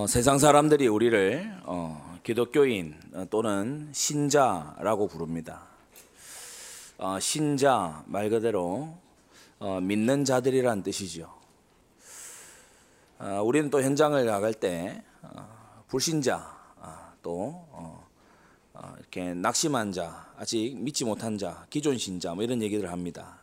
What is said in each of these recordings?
어, 세상 사람들이 우리를 어, 기독교인 어, 또는 신자라고 부릅니다. 어, 신자 말 그대로 어, 믿는 자들이란 뜻이죠. 어, 우리는 또 현장을 나갈 때 어, 불신자 아, 또 이렇게 낙심한 자, 아직 믿지 못한 자, 기존 신자 뭐 이런 얘기를 합니다.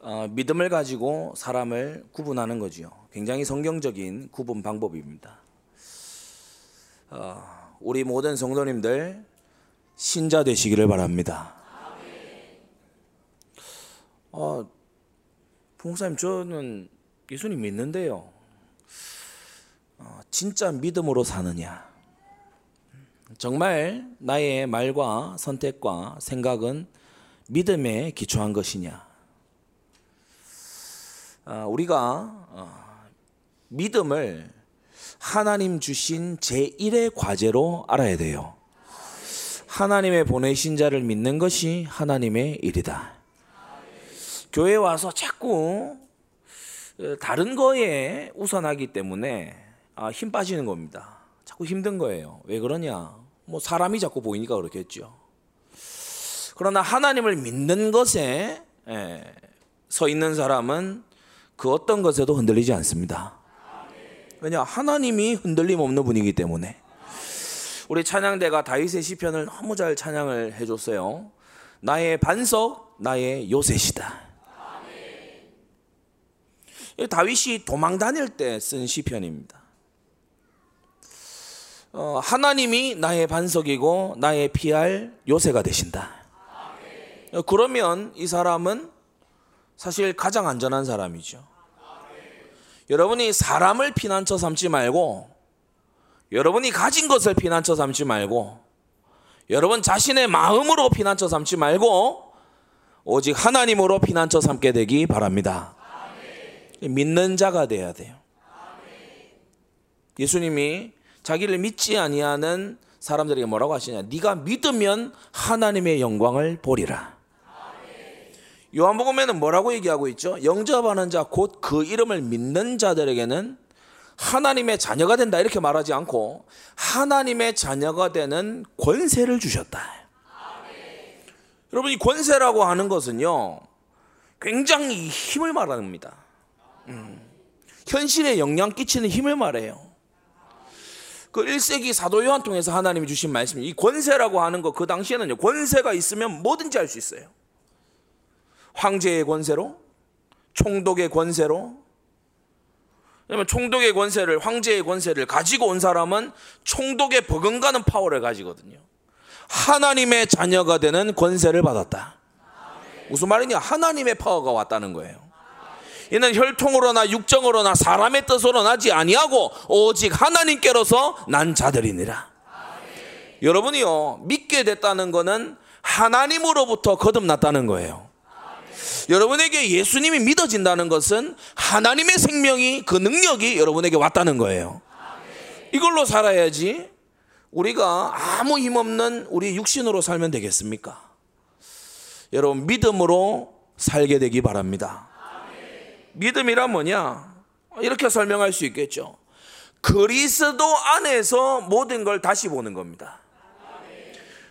어, 믿음을 가지고 사람을 구분하는 거지요. 굉장히 성경적인 구분 방법입니다. 어, 우리 모든 성도님들 신자 되시기를 바랍니다. 어, 부목사님 저는 예수님 믿는데요. 어, 진짜 믿음으로 사느냐? 정말 나의 말과 선택과 생각은 믿음에 기초한 것이냐? 어, 우리가 어, 믿음을 하나님 주신 제1의 과제로 알아야 돼요. 하나님의 보내신 자를 믿는 것이 하나님의 일이다. 교회 와서 자꾸 어, 다른 거에 우선하기 때문에 아, 힘 빠지는 겁니다. 자꾸 힘든 거예요. 왜 그러냐? 뭐 사람이 자꾸 보이니까 그렇겠죠. 그러나 하나님을 믿는 것에 예, 서 있는 사람은 그 어떤 것에도 흔들리지 않습니다. 왜냐 하나님이 흔들림 없는 분이기 때문에 우리 찬양대가 다윗의 시편을 너무 잘 찬양을 해줬어요. 나의 반석, 나의 요새시다. 다윗이 도망 다닐 때 쓴 시편입니다. 어, 하나님이 나의 반석이고 나의 피할 요새가 되신다. 어, 그러면 이 사람은 사실 가장 안전한 사람이죠. 여러분이 사람을 피난처 삼지 말고 여러분이 가진 것을 피난처 삼지 말고 여러분 자신의 마음으로 피난처 삼지 말고 오직 하나님으로 피난처 삼게 되기 바랍니다. 믿는 자가 돼야 돼요. 예수님이 자기를 믿지 아니하는 사람들에게 뭐라고 하시냐? 네가 믿으면 하나님의 영광을 보리라. 요한복음에는 뭐라고 얘기하고 있죠? 영접하는 자 곧 그 이름을 믿는 자들에게는 하나님의 자녀가 된다 이렇게 말하지 않고 하나님의 자녀가 되는 권세를 주셨다. 여러분 이 권세라고 하는 것은요 굉장히 힘을 말합니다. 음, 현실에 영향 끼치는 힘을 말해요. 그 1세기 사도 요한 통해서 하나님이 주신 말씀, 이 권세라고 하는 거 그 당시에는요 권세가 있으면 뭐든지 할 수 있어요. 황제의 권세로, 총독의 권세로, 왜냐면 총독의 권세를, 황제의 권세를 가지고 온 사람은 총독의 버금가는 파워를 가지거든요. 하나님의 자녀가 되는 권세를 받았다. 무슨 말이냐? 하나님의 파워가 왔다는 거예요. 이는 혈통으로나 육정으로나 사람의 뜻으로 나지 아니하고 오직 하나님께로서 난 자들이니라. 여러분이요 믿게 됐다는 것은 하나님으로부터 거듭났다는 거예요. 여러분에게 예수님이 믿어진다는 것은 하나님의 생명이 그 능력이 여러분에게 왔다는 거예요. 이걸로 살아야지 우리가 아무 힘없는 우리 육신으로 살면 되겠습니까? 여러분 믿음으로 살게 되기 바랍니다. 믿음이란 뭐냐? 이렇게 설명할 수 있겠죠. 그리스도 안에서 모든 걸 다시 보는 겁니다.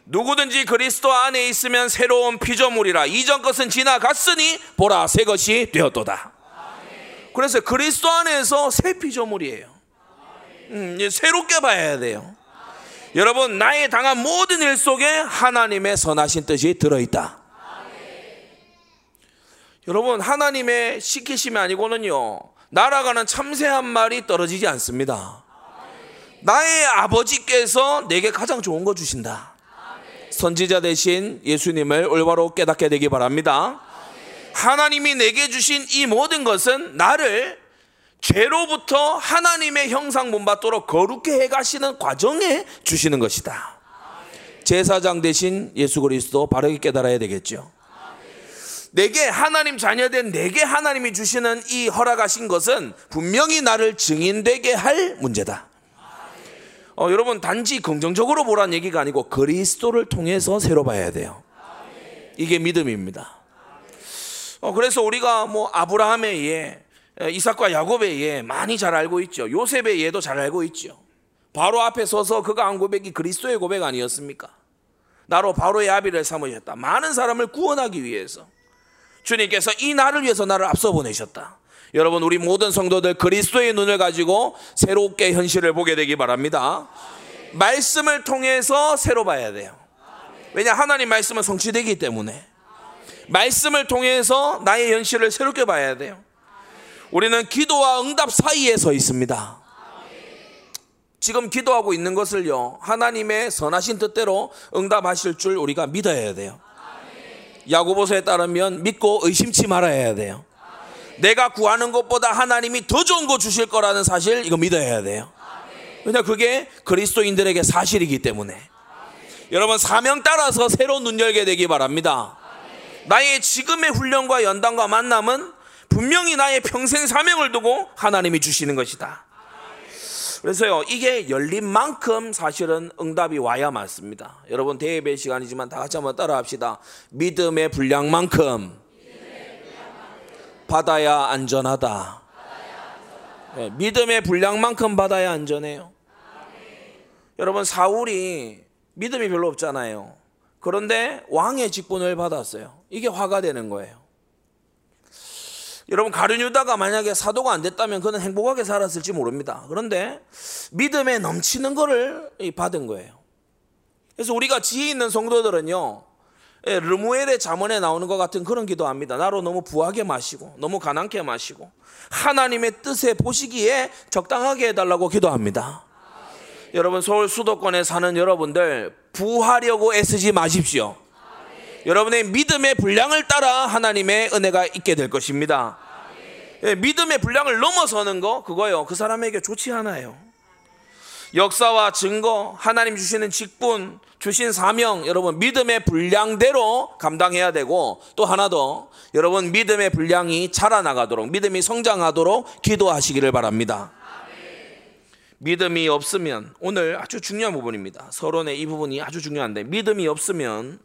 누구든지 그리스도 안에 있으면 새로운 피조물이라 이전 것은 지나갔으니 보라 새 것이 되었도다. 그래서 그리스도 안에서 새 피조물이에요. 음, 새롭게 봐야 돼요. 여러분 나의 당한 모든 일 속에 하나님의 선하신 뜻이 들어있다. 여러분 하나님의 시키심이 아니고는요 날아가는 참새 한 마리 떨어지지 않습니다. 나의 아버지께서 내게 가장 좋은 거 주신다. 선지자 대신 예수님을 올바로 깨닫게 되기 바랍니다. 하나님이 내게 주신 이 모든 것은 나를 죄로부터 하나님의 형상 본받도록 거룩게 해 가시는 과정에 주시는 것이다. 제사장 대신 예수 그리스도 바르게 깨달아야 되겠죠. 내게 하나님 자녀된 내게 하나님이 주시는 이 허락하신 것은 분명히 나를 증인되게 할 문제다. 어, 여러분 단지 긍정적으로 보란 얘기가 아니고 그리스도를 통해서 새로 봐야 돼요. 이게 믿음입니다. 어, 그래서 우리가 뭐 아브라함에 의해 이삭과 야곱의 예 많이 잘 알고 있죠. 요셉의 예도 잘 알고 있죠. 바로 앞에 서서 그가 한 고백이 그리스도의 고백 아니었습니까? 나로 바로의 아비를 삼으셨다. 많은 사람을 구원하기 위해서 주님께서 이 나를 위해서 나를 앞서 보내셨다. 여러분 우리 모든 성도들 그리스도의 눈을 가지고 새롭게 현실을 보게 되기 바랍니다. 말씀을 통해서 새로 봐야 돼요. 왜냐 하나님 말씀은 성취되기 때문에 말씀을 통해서 나의 현실을 새롭게 봐야 돼요. 우리는 기도와 응답 사이에 서 있습니다. 지금 기도하고 있는 것을요, 하나님의 선하신 뜻대로 응답하실 줄 우리가 믿어야 돼요. 야고보서에 따르면 믿고 의심치 말아야 돼요. 내가 구하는 것보다 하나님이 더 좋은 거 주실 거라는 사실 이거 믿어야 돼요. 왜냐 그게 그리스도인들에게 사실이기 때문에. 여러분 사명 따라서 새로운 눈 열게 되기 바랍니다. 나의 지금의 훈련과 연단과 만남은 분명히 나의 평생 사명을 두고 하나님이 주시는 것이다. 그래서요, 이게 열린 만큼 사실은 응답이 와야 맞습니다. 여러분, 대예배 시간이지만 다 같이 한번 따라 합시다. 믿음의 분량만큼 받아야 안전하다. 네, 믿음의 분량만큼 받아야 안전해요. 여러분, 사울이 믿음이 별로 없잖아요. 그런데 왕의 직분을 받았어요. 이게 화가 되는 거예요. 여러분 가룟 유다가 만약에 사도가 안 됐다면 그는 행복하게 살았을지 모릅니다. 그런데 믿음에 넘치는 것을 받은 거예요. 그래서 우리가 지혜 있는 성도들은요. 예, 르무엘의 자문에 나오는 것 같은 그런 기도합니다. 나로 너무 부하게 마시고 너무 가난케 마시고 하나님의 뜻에 보시기에 적당하게 해달라고 기도합니다. 여러분 서울 수도권에 사는 여러분들 부하려고 애쓰지 마십시오. 여러분의 믿음의 분량을 따라 하나님의 은혜가 있게 될 것입니다. 예, 믿음의 분량을 넘어서는 거 그거요. 그 사람에게 좋지 않아요. 역사와 증거, 하나님 주시는 직분, 주신 사명, 여러분 믿음의 분량대로 감당해야 되고 또 하나 더 여러분 믿음의 분량이 자라나가도록 믿음이 성장하도록 기도하시기를 바랍니다. 믿음이 없으면 오늘 아주 중요한 부분입니다. 서론의 이 부분이 아주 중요한데 믿음이 없으면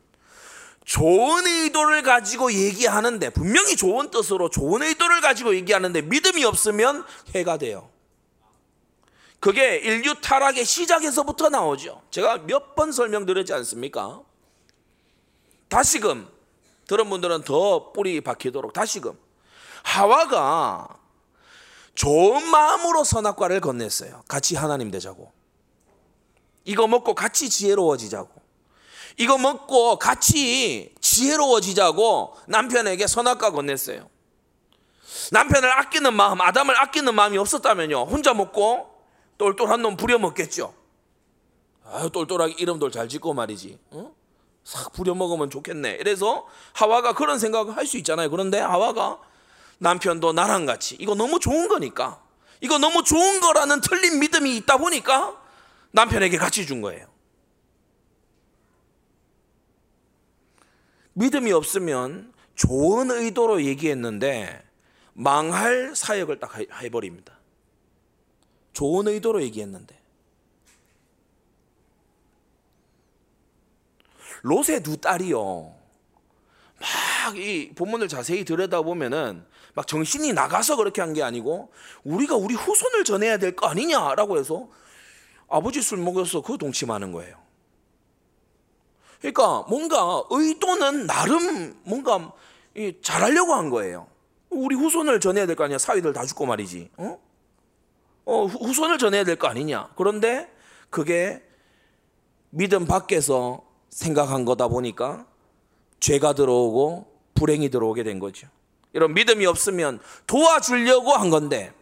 좋은 의도를 가지고 얘기하는데 분명히 좋은 뜻으로 좋은 의도를 가지고 얘기하는데 믿음이 없으면 해가 돼요. 그게 인류 타락의 시작에서부터 나오죠. 제가 몇 번 설명드렸지 않습니까? 다시금 들은 분들은 더 뿌리 박히도록 다시금 하와가 좋은 마음으로 선악과를 건넸어요. 같이 하나님 되자고. 이거 먹고 같이 지혜로워지자고. 이거 먹고 같이 지혜로워지자고 남편에게 선악과 건넸어요. 남편을 아끼는 마음, 아담을 아끼는 마음이 없었다면요. 혼자 먹고 똘똘한 놈 부려먹겠죠. 아유, 똘똘하게 이름도 잘 짓고 말이지. 어? 싹 부려먹으면 좋겠네. 이래서 하와가 그런 생각을 할 수 있잖아요. 그런데 하와가 남편도 나랑 같이 이거 너무 좋은 거니까 이거 너무 좋은 거라는 틀린 믿음이 있다 보니까 남편에게 같이 준 거예요. 믿음이 없으면 좋은 의도로 얘기했는데 망할 사역을 딱 해버립니다. 좋은 의도로 얘기했는데. 롯의 두 딸이요. 막 이 본문을 자세히 들여다보면은 막 정신이 나가서 그렇게 한 게 아니고 우리가 우리 후손을 전해야 될 거 아니냐라고 해서 아버지 술 먹여서 그 동침하는 거예요. 그러니까 뭔가 의도는 나름 뭔가 잘하려고 한 거예요. 우리 후손을 전해야 될 거 아니야. 사위들 다 죽고 말이지. 어? 어, 후손을 전해야 될 거 아니냐. 그런데 그게 믿음 밖에서 생각한 거다 보니까 죄가 들어오고 불행이 들어오게 된 거죠. 이런 믿음이 없으면 도와주려고 한 건데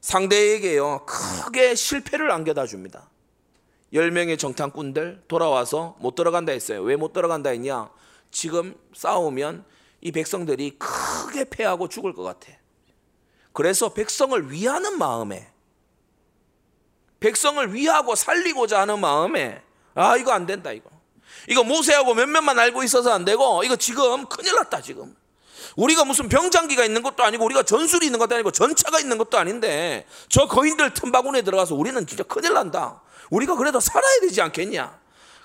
상대에게요 크게 실패를 안겨다 줍니다. 10명의 정탐꾼들 돌아와서 못 들어간다 했어요. 왜 못 들어간다 했냐? 지금 싸우면 이 백성들이 크게 패하고 죽을 것 같아. 그래서 백성을 위하는 마음에 백성을 위하고 살리고자 하는 마음에 아 이거 안 된다 이거 이거 모세하고 몇몇만 알고 있어서 안 되고 이거 지금 큰일 났다 지금 우리가 무슨 병장기가 있는 것도 아니고 우리가 전술이 있는 것도 아니고 전차가 있는 것도 아닌데 저 거인들 틈바구니에 들어가서 우리는 진짜 큰일 난다 우리가 그래도 살아야 되지 않겠냐?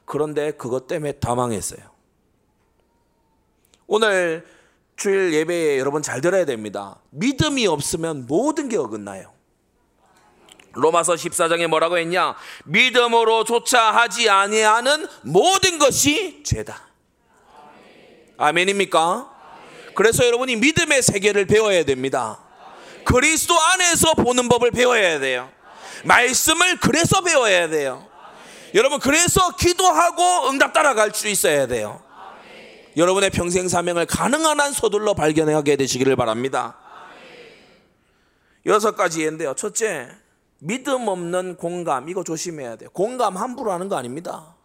그런데 그것 때문에 다 망했어요. 오늘 주일 예배에 여러분 잘 들어야 됩니다. 믿음이 없으면 모든 게 어긋나요. 로마서 14장에 뭐라고 했냐? 믿음으로 조차 하지 아니하는 모든 것이 죄다. 아멘입니까? 그래서 여러분이 믿음의 세계를 배워야 됩니다. 그리스도 안에서 보는 법을 배워야 돼요. 말씀을 그래서 배워야 돼요. 여러분 그래서 기도하고 응답 따라갈 수 있어야 돼요. 여러분의 평생 사명을 가능한 한 서둘러 발견하게 되시기를 바랍니다. 여섯 가지 예인데요. 첫째, 믿음 없는 공감 이거 조심해야 돼요. 공감 함부로 하는 거 아닙니다.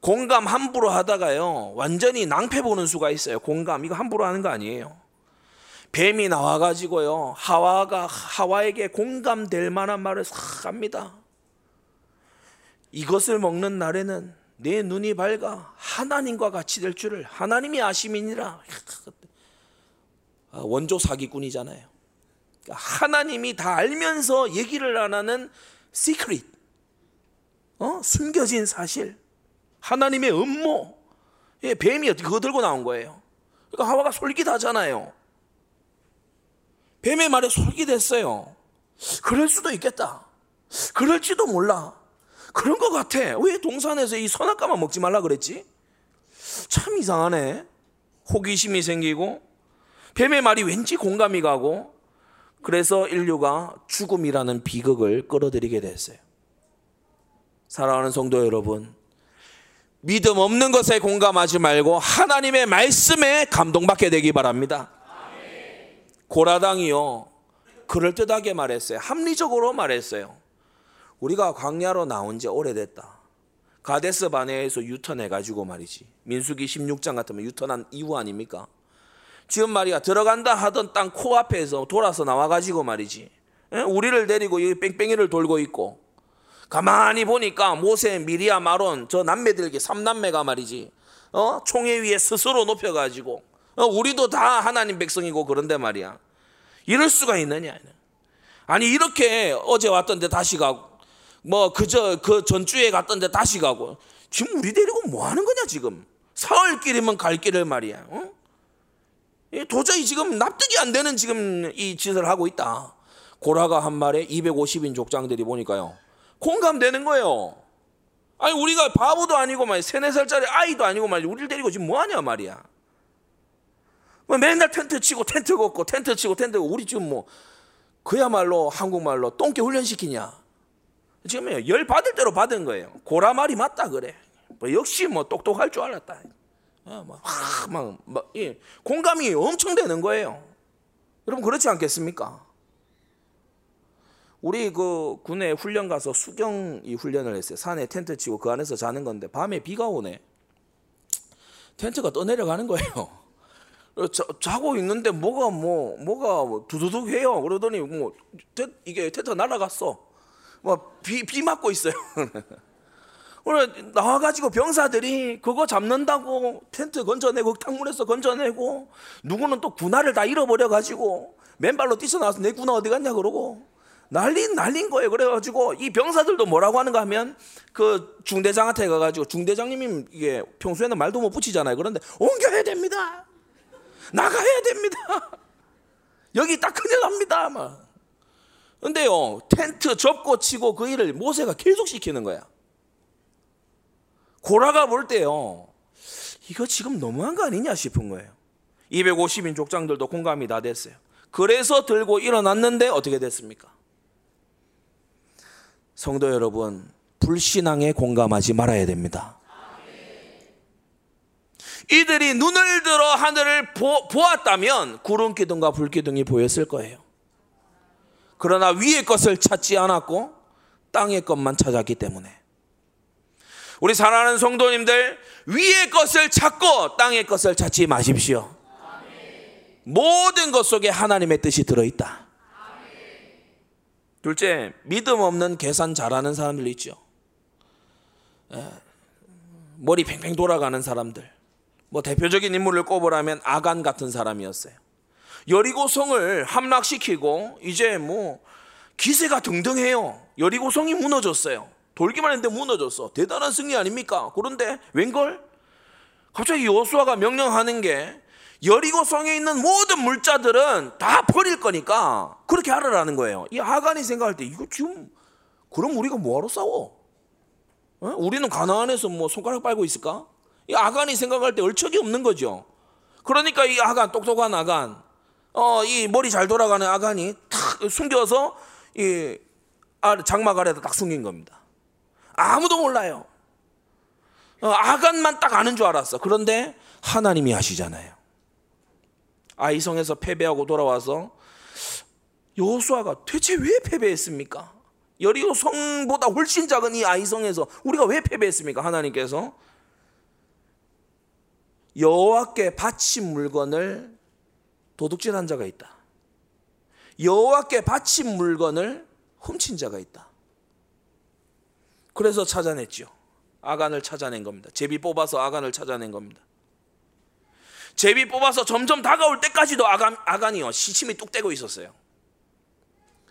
공감 함부로 하다가요 완전히 낭패 보는 수가 있어요. 공감 이거 함부로 하는 거 아니에요. 뱀이 나와가지고요 하와가 하와에게 공감될 만한 말을 싹 합니다. 이것을 먹는 날에는 내 눈이 밝아 하나님과 같이 될 줄을 하나님이 아심이니라. 아, 원조 사기꾼이잖아요. 그러니까 하나님이 다 알면서 얘기를 안 하는 시크릿, 어? 숨겨진 사실, 하나님의 음모. 예, 뱀이 어떻게 그거 들고 나온 거예요? 그러니까 하와가 솔깃하잖아요. 뱀의 말에 솔깃했어요. 그럴 수도 있겠다. 그럴지도 몰라. 그런 것 같아. 왜 동산에서 이 선악과만 먹지 말라 그랬지? 참 이상하네. 호기심이 생기고 뱀의 말이 왠지 공감이 가고 그래서 인류가 죽음이라는 비극을 끌어들이게 됐어요. 사랑하는 성도 여러분, 믿음 없는 것에 공감하지 말고 하나님의 말씀에 감동받게 되기 바랍니다. 고라당이요. 그럴듯하게 말했어요. 합리적으로 말했어요. 우리가 광야로 나온 지 오래됐다. 가데스 바네에서 유턴해 가지고 말이지. 민수기 16장 같으면 유턴한 이후 아닙니까? 지금 말이야 들어간다 하던 땅 코앞에서 돌아서 나와 가지고 말이지. 예? 우리를 데리고 여기 뺑뺑이를 돌고 있고 가만히 보니까 모세, 미리아, 마론 저 남매들에게 삼남매가 말이지. 어? 총회 위에 스스로 높여 가지고 어? 우리도 다 하나님 백성이고 그런데 말이야. 이럴 수가 있느냐? 아니 이렇게 어제 왔던데 다시 가고 뭐 그저 그 전주에 갔던데 다시 가고 지금 우리 데리고 뭐 하는 거냐 지금 사흘 길이면 갈 길을 말이야. 어? 도저히 지금 납득이 안 되는 지금 이 짓을 하고 있다. 고라가 한 말에 250인 족장들이 보니까요. 공감되는 거예요. 아니 우리가 바보도 아니고 말이야. 세네 살짜리 아이도 아니고 말이야. 우리를 데리고 지금 뭐 하냐 말이야. 뭐 맨날 텐트 치고 텐트 걷고 텐트 치고 텐트 걷고 우리 지금 뭐 그야말로 한국말로 똥개 훈련시키냐. 지금 열 받을 대로 받은 거예요. 고라 말이 맞다 그래. 뭐 역시 뭐 똑똑할 줄 알았다. 어, 막, 막, 막 예, 공감이 엄청 되는 거예요. 여러분 그렇지 않겠습니까? 우리 그 군에 훈련 가서 수경 이 훈련을 했어요. 산에 텐트 치고 그 안에서 자는 건데 밤에 비가 오네. 텐트가 떠내려가는 거예요. 자, 자고 있는데 뭐가 뭐 뭐가 뭐 두두둑 해요. 그러더니 뭐 이게 텐트 날아갔어. 뭐비 비 맞고 있어요. 오늘 나와가지고 병사들이 그거 잡는다고 텐트 건져내고 탕물에서 건져내고 누구는 또 군화를 다 잃어버려가지고 맨발로 뛰쳐나와서 내 군화 어디 갔냐 그러고 난린 난린 거예요. 그래가지고 이 병사들도 뭐라고 하는가 하면 그 중대장한테 가가지고 중대장님이 이게 평소에는 말도 못 붙이잖아요. 그런데 옮겨야 됩니다. 나가야 됩니다. 여기 딱 큰일 납니다. 막. 근데요, 텐트 접고 치고 그 일을 모세가 계속 시키는 거야. 고라가 볼 때요, 이거 지금 너무한 거 아니냐 싶은 거예요. 250인 족장들도 공감이 다 됐어요. 그래서 들고 일어났는데 어떻게 됐습니까? 성도 여러분, 불신앙에 공감하지 말아야 됩니다. 이들이 눈을 들어 하늘을 보, 보았다면 구름 기둥과 불 기둥이 보였을 거예요. 그러나 위의 것을 찾지 않았고 땅의 것만 찾았기 때문에 우리 사랑하는 성도님들 위의 것을 찾고 땅의 것을 찾지 마십시오. 모든 것 속에 하나님의 뜻이 들어 있다. 둘째, 믿음 없는 계산 잘하는 사람들 있죠. 예, 머리 팽팽 돌아가는 사람들. 뭐 대표적인 인물을 꼽으라면 아간 같은 사람이었어요. 여리고성을 함락시키고 이제 뭐 기세가 등등해요. 여리고성이 무너졌어요. 돌기만 했는데 무너졌어. 대단한 승리 아닙니까? 그런데 웬걸? 갑자기 여수아가 명령하는 게 여리고 성에 있는 모든 물자들은 다 버릴 거니까 그렇게 하라라는 거예요. 이 하간이 생각할 때 이거 지금 그럼 우리가 뭐하러 싸워? 어? 우리는 가나안에서 뭐 손가락 빨고 있을까? 이 아간이 생각할 때 얼척이 없는 거죠. 그러니까 이 아간 똑똑한 아간, 어 이 머리 잘 돌아가는 아간이 탁 숨겨서 이 장막 아래다 딱 숨긴 겁니다. 아무도 몰라요. 어, 아간만 딱 아는 줄 알았어. 그런데 하나님이 아시잖아요. 아이성에서 패배하고 돌아와서 여호수아가 대체 왜 패배했습니까? 여리고 성보다 훨씬 작은 이 아이성에서 우리가 왜 패배했습니까? 하나님께서 여호와께 바친 물건을 도둑질한 자가 있다. 여호와께 바친 물건을 훔친 자가 있다. 그래서 찾아냈죠. 아간을 찾아낸 겁니다. 제비 뽑아서 아간을 찾아낸 겁니다. 제비 뽑아서 점점 다가올 때까지도 아간, 아간이요 시침이 뚝 떼고 있었어요.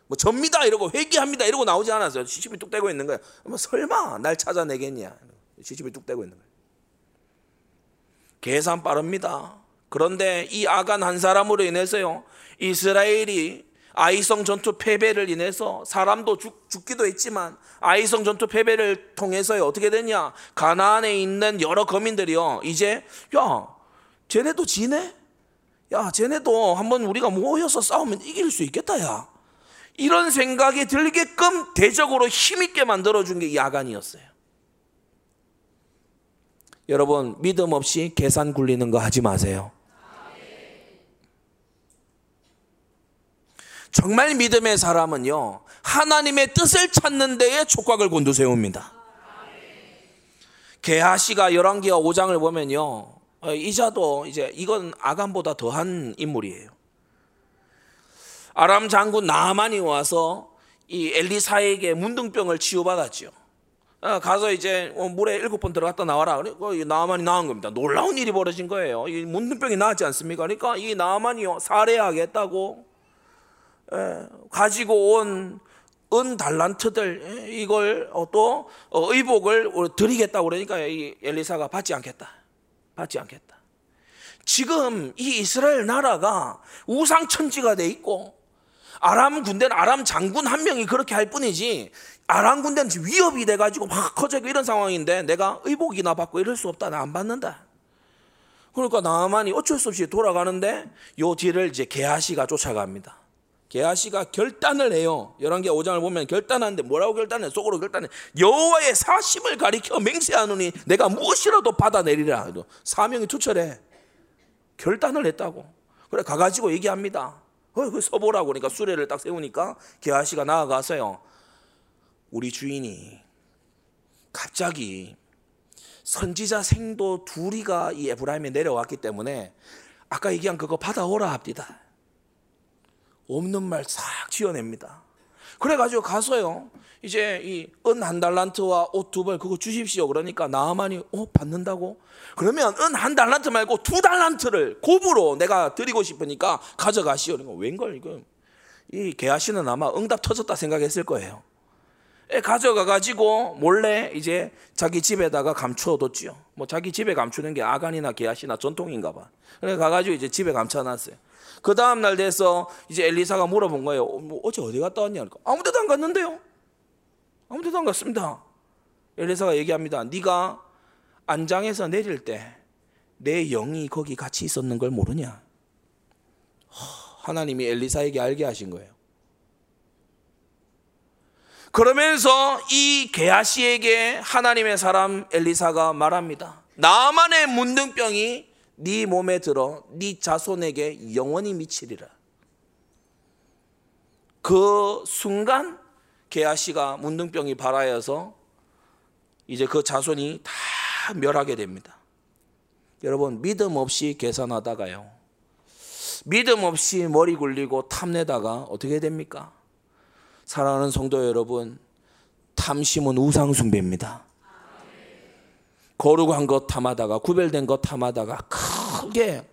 뭐 접니다 이러고 회개합니다 이러고 나오지 않았어요. 시침이 뚝 떼고 있는 거예요. 뭐 설마 날 찾아내겠냐? 시침이 뚝 떼고 있는 거예요. 계산 빠릅니다. 그런데 이 아간 한 사람으로 인해서요 이스라엘이 아이성 전투 패배를 인해서 사람도 죽, 죽기도 했지만 아이성 전투 패배를 통해서요 어떻게 됐냐? 가나안에 있는 여러 거민들이요 이제 야 쟤네도 지네? 야 쟤네도 한번 우리가 모여서 싸우면 이길 수 있겠다 야. 이런 생각이 들게끔 대적으로 힘있게 만들어준 게이 아간이었어요. 여러분 믿음 없이 계산 굴리는 거 하지 마세요 정말 믿음의 사람은요, 하나님의 뜻을 찾는 데에 촉각을 곤두세웁니다. 게하시가 열왕기하 5장을 보면요, 어, 이자도 이제 이건 아간보다 더한 인물이에요. 아람 장군 나만이 와서 이 엘리사에게 문둥병을 치유받았죠. 어, 가서 이제 어, 물에 일곱 번 들어갔다 나와라. 그리고 나만이 나은 겁니다. 놀라운 일이 벌어진 거예요. 이 문둥병이 나았지 않습니까? 그러니까 이 나만이요 살해하겠다고 예, 가지고 온 은 달란트들 예, 이걸 어, 또 어, 의복을 드리겠다고 그러니까 이 엘리사가 받지 않겠다. 받지 않겠다. 지금 이 이스라엘 나라가 우상 천지가 돼 있고 아람 군대는 아람 장군 한 명이 그렇게 할 뿐이지 아람 군대는 위협이 돼 가지고 막 커지고 이런 상황인데 내가 의복이나 받고 이럴 수 없다. 나 안 받는다. 그러니까 나만이 어쩔 수 없이 돌아가는데 요 뒤를 이제 게하시가 쫓아갑니다. 게하시가 결단을 해요. 열왕기 5장을 보면 결단하는데 뭐라고 결단해? 속으로 결단해. 여호와의 사심을 가리켜 맹세하노니 내가 무엇이라도 받아내리라. 사명이 투철해. 결단을 했다고. 그래 가가지고 얘기합니다. 어, 그 서보라고 그러니까 수레를 딱 세우니까 게하시가 나아가서요. 우리 주인이 갑자기 선지자 생도 둘이가 이 에브라임에 내려왔기 때문에 아까 얘기한 그거 받아오라 합니다. 없는 말 싹 지어냅니다. 그래가지고 가서요. 이제 이 은 한 달란트와 옷 두 벌 그거 주십시오. 그러니까 나만이 어 받는다고? 그러면 은 한 달란트 말고 두 달란트를 곱으로 내가 드리고 싶으니까 가져가시오. 그러니까 웬걸 이거 이 개아씨는 아마 응답 터졌다 생각했을 거예요. 가져가 가지고 몰래 이제 자기 집에다가 감추어뒀지요. 뭐 자기 집에 감추는 게 아간이나 게하시나 전통인가 봐. 그래 가가지고 이제 집에 감춰놨어요. 그 다음 날 돼서 이제 엘리사가 물어본 거예요. 뭐 어제 어디 갔다 왔냐? 그러니까 아무 데도 안 갔는데요. 아무 데도 안 갔습니다. 엘리사가 얘기합니다. 네가 안장에서 내릴 때 내 영이 거기 같이 있었는 걸 모르냐? 하나님이 엘리사에게 알게 하신 거예요. 그러면서 이 게하시에게 하나님의 사람 엘리사가 말합니다. 나만의 문둥병이 네 몸에 들어 네 자손에게 영원히 미치리라. 그 순간 게하시가 문둥병이 발하여서 이제 그 자손이 다 멸하게 됩니다. 여러분 믿음 없이 계산하다가요. 믿음 없이 머리 굴리고 탐내다가 어떻게 됩니까? 사랑하는 성도 여러분, 탐심은 우상숭배입니다. 거룩한 것 탐하다가 구별된 것 탐하다가 크게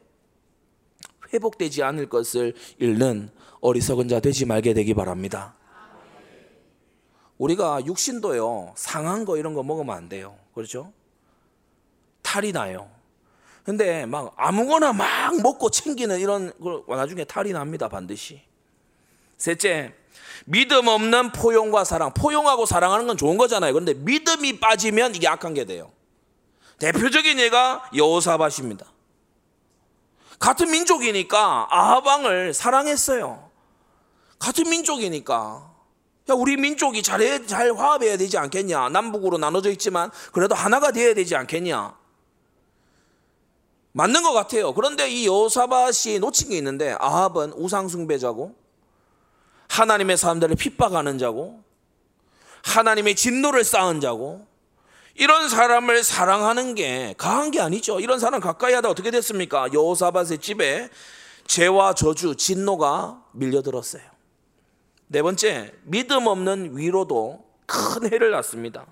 회복되지 않을 것을 잃는 어리석은 자 되지 말게 되기 바랍니다. 우리가 육신도요 상한 거 이런 거 먹으면 안 돼요. 그렇죠? 탈이 나요. 근데 막 아무거나 막 먹고 챙기는 이런 걸 나중에 탈이 납니다, 반드시. 셋째, 믿음 없는 포용과 사랑. 포용하고 사랑하는 건 좋은 거잖아요. 그런데 믿음이 빠지면 이게 악한 게 돼요. 대표적인 예가 여호사밧입니다. 같은 민족이니까 아하방을 사랑했어요. 같은 민족이니까. 야, 우리 민족이 잘, 잘 화합해야 되지 않겠냐. 남북으로 나눠져 있지만 그래도 하나가 되어야 되지 않겠냐. 맞는 것 같아요. 그런데 이 여호사밧이 놓친 게 있는데 아합은 우상숭배자고 하나님의 사람들을 핍박하는 자고 하나님의 진노를 쌓은 자고 이런 사람을 사랑하는 게 강한 게 아니죠. 이런 사람 가까이 하다 어떻게 됐습니까? 여호사밧의 집에 죄와 저주, 진노가 밀려들었어요. 네 번째, 믿음 없는 위로도 큰 해를 낳습니다.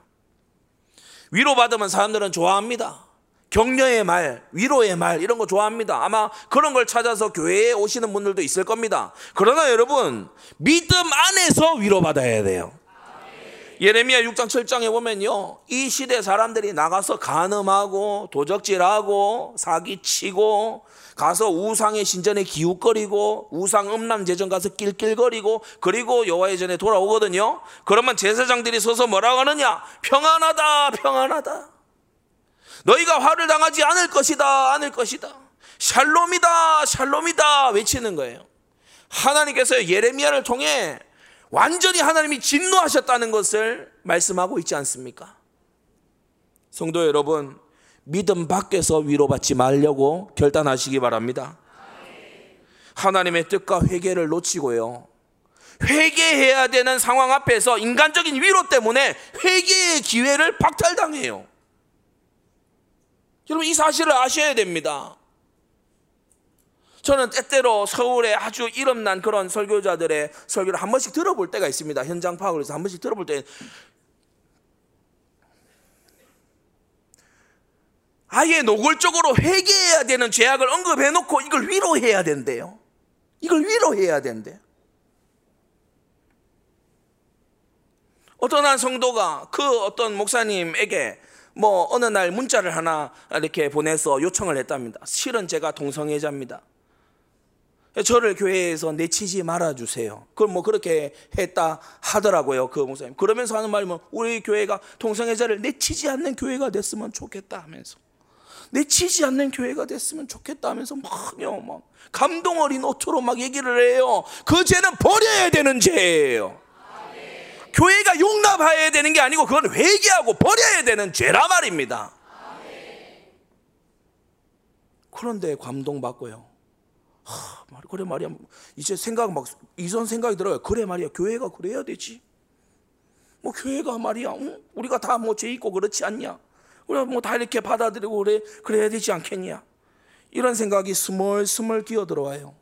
위로받으면 사람들은 좋아합니다. 격려의 말, 위로의 말 이런 거 좋아합니다. 아마 그런 걸 찾아서 교회에 오시는 분들도 있을 겁니다. 그러나 여러분, 믿음 안에서 위로받아야 돼요. 예레미야 6장 7장에 보면요. 이 시대 사람들이 나가서 간음하고 도적질하고 사기치고 가서 우상의 신전에 기웃거리고 우상 음란 제전 가서 낄낄거리고 그리고 여호와의 전에 돌아오거든요. 그러면 제사장들이 서서 뭐라고 하느냐? 평안하다, 평안하다. 너희가 화를 당하지 않을 것이다, 않을 것이다. 샬롬이다, 샬롬이다 외치는 거예요. 하나님께서 예레미야를 통해 완전히 하나님이 진노하셨다는 것을 말씀하고 있지 않습니까? 성도 여러분, 믿음 밖에서 위로받지 말려고 결단하시기 바랍니다. 하나님의 뜻과 회개를 놓치고요. 회개해야 되는 상황 앞에서 인간적인 위로 때문에 회개의 기회를 박탈당해요. 여러분 이 사실을 아셔야 됩니다. 저는 때때로 서울에 아주 이름난 그런 설교자들의 설교를 한 번씩 들어볼 때가 있습니다. 현장 파악을 해서 한 번씩 들어볼 때 아예 노골적으로 회개해야 되는 죄악을 언급해 놓고 이걸 위로해야 된대요. 이걸 위로해야 된대. 어떤 한 성도가 그 어떤 목사님에게 뭐 어느 날 문자를 하나 이렇게 보내서 요청을 했답니다. 실은 제가 동성애자입니다. 저를 교회에서 내치지 말아 주세요. 그걸 뭐 그렇게 했다 하더라고요. 그 목사님. 그러면서 하는 말이 뭐 우리 교회가 동성애자를 내치지 않는 교회가 됐으면 좋겠다 하면서 내치지 않는 교회가 됐으면 좋겠다 하면서 막요 막 감동 어린 어투로 막 얘기를 해요. 그 죄는 버려야 되는 죄예요. 교회가 용납해야 되는 게 아니고 그건 회개하고 버려야 되는 죄라 말입니다. 그런데 감동받고요. 하, 그래 말이야. 이제 생각 막 이전 생각이 들어요. 그래 말이야. 교회가 그래야 되지. 뭐 교회가 말이야. 응? 우리가 다 뭐 죄 있고 그렇지 않냐? 우리가 뭐 다 이렇게 받아들이고 그래 그래야 되지 않겠냐? 이런 생각이 스멀스멀 기어 들어와요.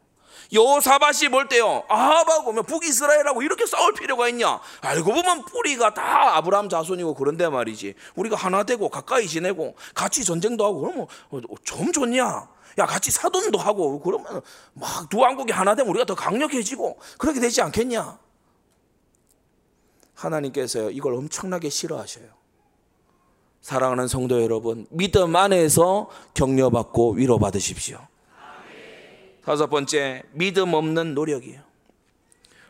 여사밭이 볼 때요 아합하고 뭐 북이스라엘하고 이렇게 싸울 필요가 있냐 알고 보면 뿌리가 다 아브라함 자손이고 그런데 말이지 우리가 하나 되고 가까이 지내고 같이 전쟁도 하고 그러면 좀 좋냐 야 같이 사돈도 하고 그러면 막 두 왕국이 하나 되면 우리가 더 강력해지고 그렇게 되지 않겠냐 하나님께서 이걸 엄청나게 싫어하셔요 사랑하는 성도 여러분 믿음 안에서 격려받고 위로받으십시오 다섯 번째, 믿음 없는 노력이에요.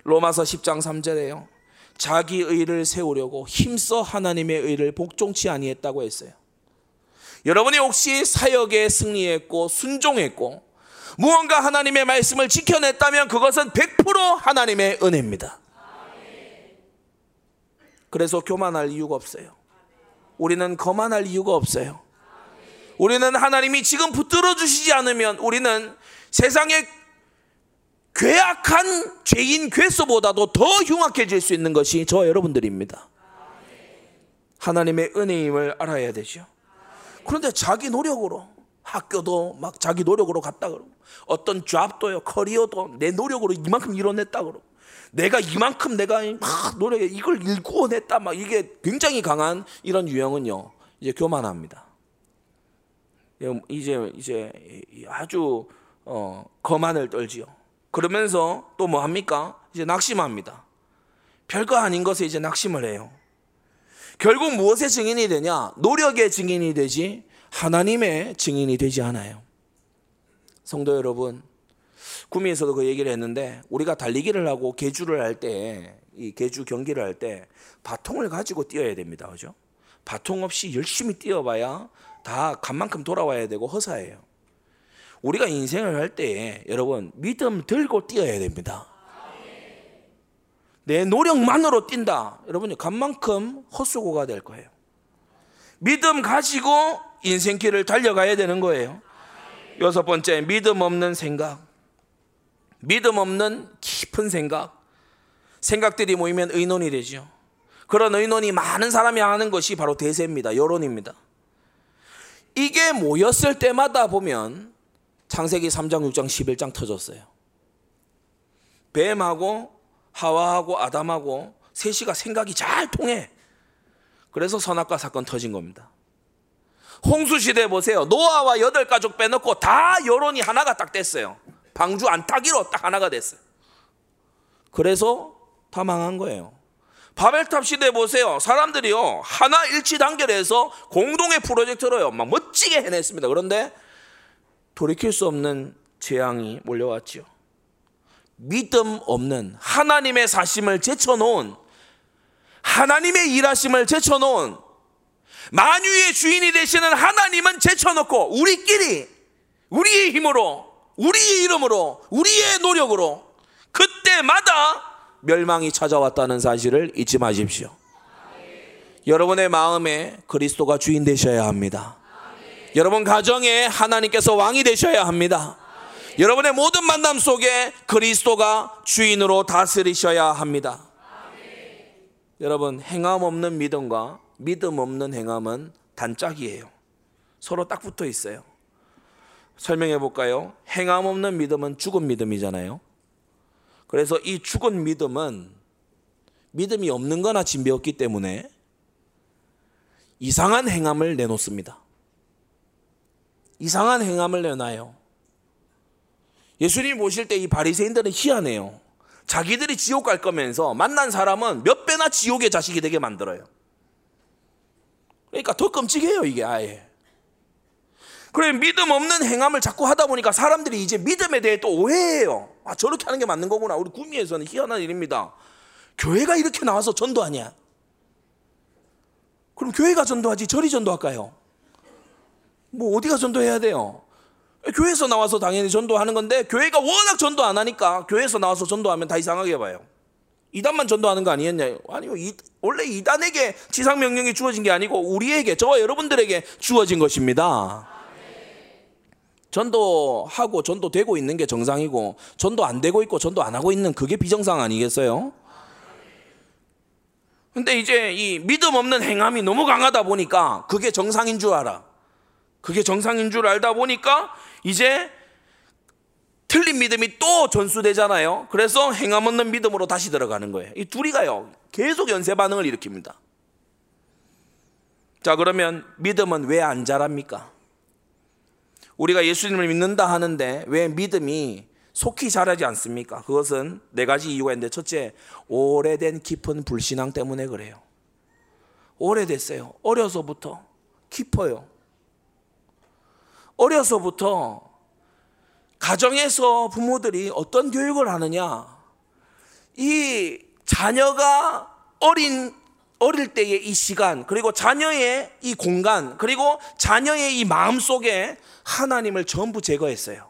로마서 10장 3절에요. 자기 의를 세우려고 힘써 하나님의 의를 복종치 아니했다고 했어요. 여러분이 혹시 사역에 승리했고 순종했고 무언가 하나님의 말씀을 지켜냈다면 그것은 100% 하나님의 은혜입니다. 그래서 교만할 이유가 없어요. 우리는 거만할 이유가 없어요. 우리는 하나님이 지금 붙들어 주시지 않으면 우리는 세상의 괴악한 죄인 괴수보다도 더 흉악해질 수 있는 것이 저 여러분들입니다. 하나님의 은혜임을 알아야 되죠. 그런데 자기 노력으로 학교도 막 자기 노력으로 갔다 그러고 어떤 잡도요 커리어도 내 노력으로 이만큼 이뤄냈다 그러고 내가 이만큼 내가 막 노력해 이걸 일구어냈다 막 이게 굉장히 강한 이런 유형은요 이제 교만합니다. 이제 이제 아주 어, 거만을 떨지요. 그러면서 또 뭐 합니까? 이제 낙심합니다. 별거 아닌 것에 이제 낙심을 해요. 결국 무엇의 증인이 되냐? 노력의 증인이 되지 하나님의 증인이 되지 않아요. 성도 여러분, 구미에서도 그 얘기를 했는데 우리가 달리기를 하고 개주를 할 때이 개주 경기를 할 때 바통을 가지고 뛰어야 됩니다. 그죠? 바통 없이 열심히 뛰어봐야 다 간만큼 돌아와야 되고 허사예요. 우리가 인생을 할 때 여러분 믿음 들고 뛰어야 됩니다. 내 노력만으로 뛴다. 여러분이 간만큼 헛수고가 될 거예요. 믿음 가지고 인생길을 달려가야 되는 거예요. 여섯 번째, 믿음 없는 생각. 믿음 없는 깊은 생각. 생각들이 모이면 의논이 되죠. 그런 의논이 많은 사람이 하는 것이 바로 대세입니다. 여론입니다. 이게 모였을 때마다 보면 창세기 3장, 6장, 11장 터졌어요. 뱀하고 하와하고 아담하고 셋이가 생각이 잘 통해. 그래서 선악과 사건 터진 겁니다. 홍수 시대 보세요. 노아와 여덟 가족 빼놓고 다 여론이 하나가 딱 됐어요. 방주 안 타기로 딱 하나가 됐어요. 그래서 다 망한 거예요. 바벨탑 시대 보세요. 사람들이요. 하나 일치 단결해서 공동의 프로젝트로요. 막 멋지게 해냈습니다. 그런데 돌이킬 수 없는 재앙이 몰려왔죠. 믿음 없는 하나님의 사심을 제쳐놓은 하나님의 일하심을 제쳐놓은 만유의 주인이 되시는 하나님은 제쳐놓고 우리끼리 우리의 힘으로 우리의 이름으로 우리의 노력으로 그때마다 멸망이 찾아왔다는 사실을 잊지 마십시오. 여러분의 마음에 그리스도가 주인 되셔야 합니다. 여러분 가정에 하나님께서 왕이 되셔야 합니다. 여러분의 모든 만남 속에 그리스도가 주인으로 다스리셔야 합니다. 여러분 행함 없는 믿음과 믿음 없는 행함은 단짝이에요. 서로 딱 붙어 있어요. 설명해 볼까요? 행함 없는 믿음은 죽은 믿음이잖아요. 그래서 이 죽은 믿음은 믿음이 없는 거나 진배었기 때문에 이상한 행함을 내놓습니다. 이상한 행함을 내놔요. 예수님 보실 때 이 바리새인들은 희한해요. 자기들이 지옥 갈 거면서 만난 사람은 몇 배나 지옥의 자식이 되게 만들어요. 그러니까 더 끔찍해요, 이게 아예. 그래 믿음 없는 행함을 자꾸 하다 보니까 사람들이 이제 믿음에 대해 또 오해해요. 아 저렇게 하는 게 맞는 거구나. 우리 구미에서는 희한한 일입니다. 교회가 이렇게 나와서 전도하냐? 그럼 교회가 전도하지 절이 전도할까요? 뭐 어디가 전도해야 돼요? 교회에서 나와서 당연히 전도하는 건데 교회가 워낙 전도 안 하니까 교회에서 나와서 전도하면 다 이상하게 봐요. 이단만 전도하는 거 아니었냐? 아니요. 이, 원래 이단에게 지상 명령이 주어진 게 아니고 우리에게 저와 여러분들에게 주어진 것입니다. 전도하고 전도되고 있는 게 정상이고 전도 안 되고 있고 전도 안 하고 있는 그게 비정상 아니겠어요? 근데 이제 이 믿음 없는 행함이 너무 강하다 보니까 그게 정상인 줄 알아. 그게 정상인 줄 알다 보니까 이제 틀린 믿음이 또 전수되잖아요. 그래서 행함 없는 믿음으로 다시 들어가는 거예요. 이 둘이가요. 계속 연쇄 반응을 일으킵니다. 자, 그러면 믿음은 왜 안 자랍니까? 우리가 예수님을 믿는다 하는데 왜 믿음이 속히 자라지 않습니까? 그것은 네 가지 이유가 있는데 첫째, 오래된 깊은 불신앙 때문에 그래요. 오래됐어요. 어려서부터 깊어요. 어려서부터 가정에서 부모들이 어떤 교육을 하느냐, 이 자녀가 어린 어릴 때의 이 시간, 그리고 자녀의 이 공간, 그리고 자녀의 이 마음 속에 하나님을 전부 제거했어요.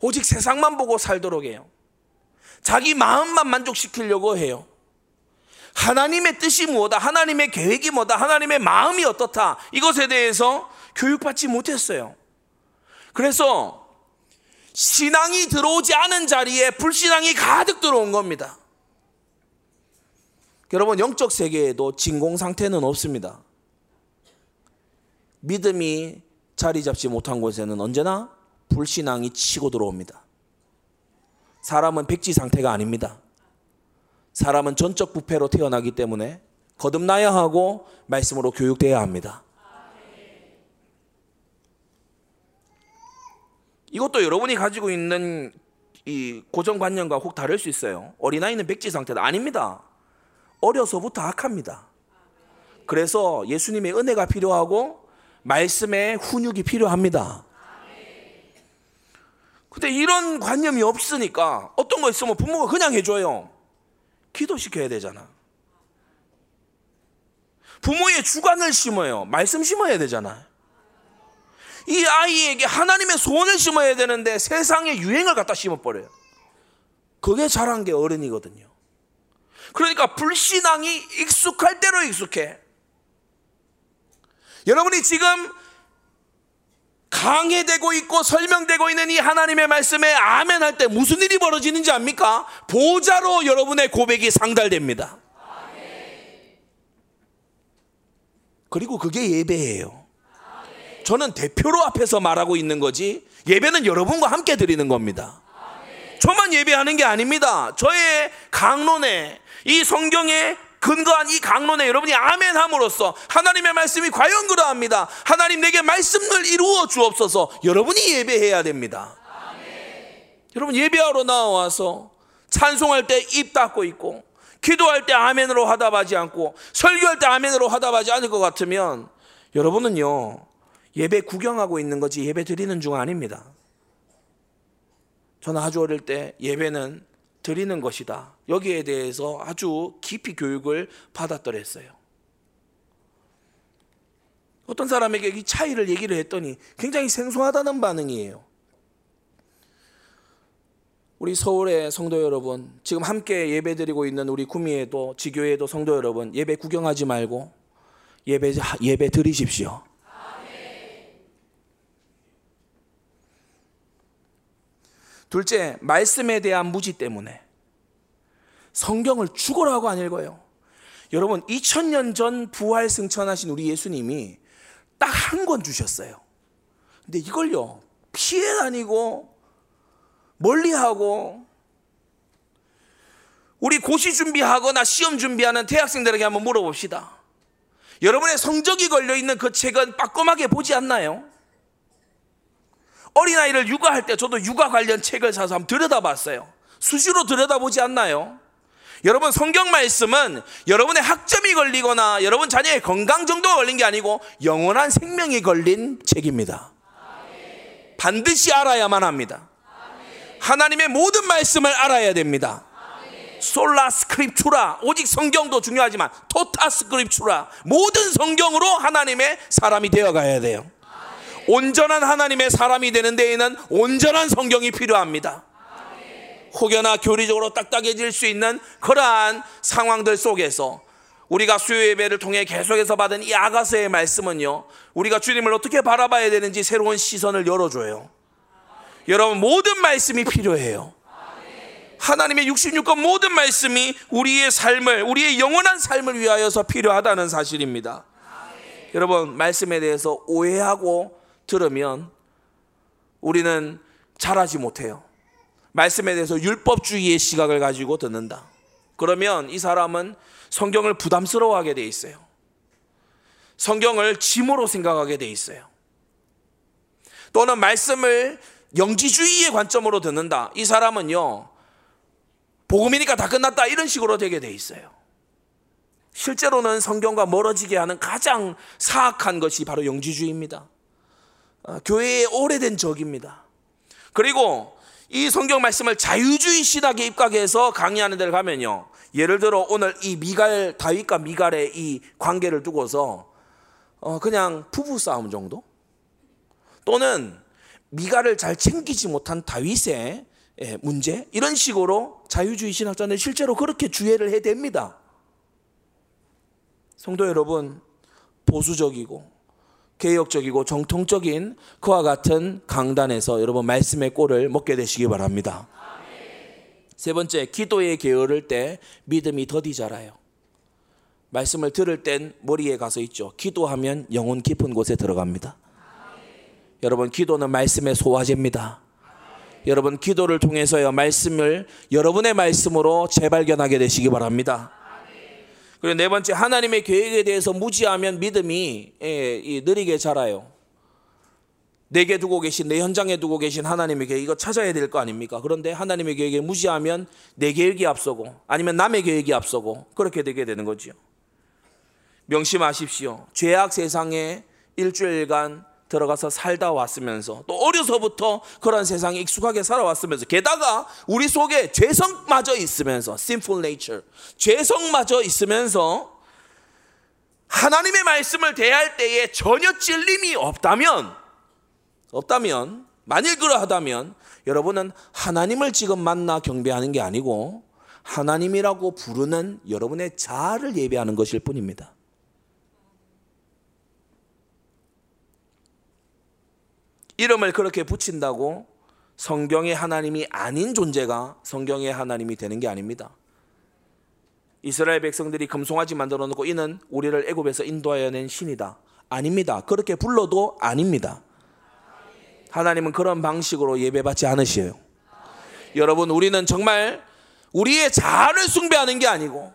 오직 세상만 보고 살도록 해요. 자기 마음만 만족시키려고 해요. 하나님의 뜻이 뭐다, 하나님의 계획이 뭐다, 하나님의 마음이 어떻다, 이것에 대해서 교육받지 못했어요. 그래서 신앙이 들어오지 않은 자리에 불신앙이 가득 들어온 겁니다. 여러분, 영적 세계에도 진공 상태는 없습니다. 믿음이 자리 잡지 못한 곳에는 언제나 불신앙이 치고 들어옵니다. 사람은 백지 상태가 아닙니다. 사람은 전적 부패로 태어나기 때문에 거듭나야 하고 말씀으로 교육돼야 합니다. 이것도 여러분이 가지고 있는 이 고정관념과 혹 다를 수 있어요. 어린아이는 백지 상태다. 아닙니다. 어려서부터 악합니다. 그래서 예수님의 은혜가 필요하고 말씀의 훈육이 필요합니다. 근데 이런 관념이 없으니까 어떤 거 있으면 부모가 그냥 해줘요. 기도시켜야 되잖아. 부모의 주관을 심어요. 말씀 심어야 되잖아. 이 아이에게 하나님의 소원을 심어야 되는데 세상의 유행을 갖다 심어버려요. 그게 잘한 게 어른이거든요. 그러니까 불신앙이 익숙할 대로 익숙해. 여러분이 지금 강해되고 있고 설명되고 있는 이 하나님의 말씀에 아멘 할 때 무슨 일이 벌어지는지 압니까? 보좌로 여러분의 고백이 상달됩니다. 그리고 그게 예배예요. 저는 대표로 앞에서 말하고 있는 거지 예배는 여러분과 함께 드리는 겁니다. 저만 예배하는 게 아닙니다. 저의 강론에 이 성경에 근거한 이 강론에 여러분이 아멘 함으로써 하나님의 말씀이 과연 그러합니다. 하나님 내게 말씀을 이루어 주옵소서. 여러분이 예배해야 됩니다. 여러분 예배하러 나와서 찬송할 때 입 닫고 있고 기도할 때 아멘으로 화답하지 않고 설교할 때 아멘으로 화답하지 않을 것 같으면 여러분은요 예배 구경하고 있는 거지 예배 드리는 중 아닙니다. 저는 아주 어릴 때 예배는 드리는 것이다. 여기에 대해서 아주 깊이 교육을 받았더랬어요. 어떤 사람에게 이 차이를 얘기를 했더니 굉장히 생소하다는 반응이에요. 우리 서울의 성도 여러분, 지금 함께 예배 드리고 있는 우리 구미에도 지교회도 성도 여러분, 예배 구경하지 말고 예배 예배 드리십시오. 둘째, 말씀에 대한 무지 때문에 성경을 죽어라고 안 읽어요. 여러분, 2000년 전 부활 승천하신 우리 예수님이 딱 한 권 주셨어요. 근데 이걸요, 피해 다니고, 멀리 하고, 우리 고시 준비하거나 시험 준비하는 대학생들에게 한번 물어봅시다. 여러분의 성적이 걸려있는 그 책은 빠꼼하게 보지 않나요? 어린아이를 육아할 때 저도 육아 관련 책을 사서 한번 들여다봤어요. 수시로 들여다보지 않나요? 여러분 성경 말씀은 여러분의 학점이 걸리거나 여러분 자녀의 건강 정도가 걸린 게 아니고 영원한 생명이 걸린 책입니다. 반드시 알아야만 합니다. 하나님의 모든 말씀을 알아야 됩니다. 솔라 스크립투라 오직 성경도 중요하지만 토타 스크립투라 모든 성경으로 하나님의 사람이 되어 가야 돼요. 온전한 하나님의 사람이 되는 데에는 온전한 성경이 필요합니다. 혹여나 교리적으로 딱딱해질 수 있는 그러한 상황들 속에서 우리가 수요 예배를 통해 계속해서 받은 이 아가서의 말씀은요, 우리가 주님을 어떻게 바라봐야 되는지 새로운 시선을 열어줘요. 여러분, 모든 말씀이 필요해요. 하나님의 66권 모든 말씀이 우리의 삶을, 우리의 영원한 삶을 위하여서 필요하다는 사실입니다. 여러분, 말씀에 대해서 오해하고 들으면 우리는 잘하지 못해요. 말씀에 대해서 율법주의의 시각을 가지고 듣는다. 그러면 이 사람은 성경을 부담스러워하게 돼 있어요. 성경을 짐으로 생각하게 돼 있어요. 또는 말씀을 영지주의의 관점으로 듣는다. 이 사람은요, 복음이니까 다 끝났다. 이런 식으로 되게 돼 있어요. 실제로는 성경과 멀어지게 하는 가장 사악한 것이 바로 영지주의입니다. 어, 교회의 오래된 적입니다. 그리고 이 성경 말씀을 자유주의 신학에 입각해서 강의하는 데를 가면요. 예를 들어 오늘 이 미갈 다윗과 미갈의 이 관계를 두고서 어 그냥 부부 싸움 정도? 또는 미갈을 잘 챙기지 못한 다윗의 예, 문제 이런 식으로 자유주의 신학자는 실제로 그렇게 주의를 해댑니다. 성도 여러분 보수적이고 개혁적이고 정통적인 그와 같은 강단에서 여러분 말씀의 꼴을 먹게 되시기 바랍니다. 세 번째, 기도에 게으를 때 믿음이 더디 자라요. 말씀을 들을 땐 머리에 가서 있죠. 기도하면 영혼 깊은 곳에 들어갑니다. 여러분, 기도는 말씀의 소화제입니다. 여러분, 기도를 통해서요, 말씀을 여러분의 말씀으로 재발견하게 되시기 바랍니다. 그리고 네 번째 하나님의 계획에 대해서 무지하면 믿음이 예, 느리게 자라요. 내게 두고 계신 내 현장에 두고 계신 하나님의 계획 이거 찾아야 될 거 아닙니까? 그런데 하나님의 계획에 무시하면 내 계획이 앞서고 아니면 남의 계획이 앞서고 그렇게 되게 되는 거지요. 명심하십시오. 죄악 세상에 일주일간 들어가서 살다 왔으면서 또 어려서부터 그런 세상에 익숙하게 살아왔으면서 게다가 우리 속에 죄성마저 있으면서 sinful nature 죄성마저 있으면서 하나님의 말씀을 대할 때에 전혀 찔림이 없다면 없다면 만일 그러하다면 여러분은 하나님을 지금 만나 경배하는 게 아니고 하나님이라고 부르는 여러분의 자아를 예배하는 것일 뿐입니다. 이름을 그렇게 붙인다고 성경의 하나님이 아닌 존재가 성경의 하나님이 되는 게 아닙니다. 이스라엘 백성들이 금송아지 만들어 놓고 이는 우리를 애굽에서 인도하여 낸 신이다. 아닙니다. 그렇게 불러도 아닙니다. 하나님은 그런 방식으로 예배받지 않으셔요. 여러분, 우리는 정말 우리의 자아를 숭배하는 게 아니고,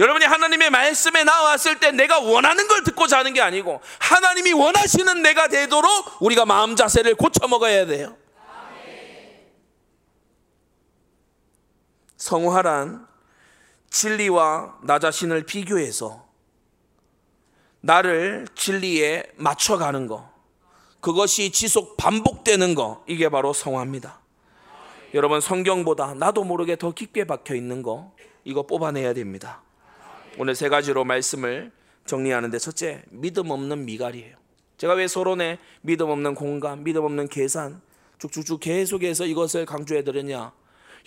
여러분이 하나님의 말씀에 나왔을 때 내가 원하는 걸 듣고자 하는 게 아니고, 하나님이 원하시는 내가 되도록 우리가 마음 자세를 고쳐 먹어야 돼요. 성화란 진리와 나 자신을 비교해서 나를 진리에 맞춰가는 거. 그것이 지속 반복되는 거 이게 바로 성화입니다. 여러분 성경보다 나도 모르게 더 깊게 박혀 있는 거 이거 뽑아내야 됩니다. 오늘 세 가지로 말씀을 정리하는데 첫째 믿음 없는 미갈이에요. 제가 왜 서론에 믿음 없는 공감, 믿음 없는 계산 쭉쭉쭉 계속해서 이것을 강조해 드렸냐?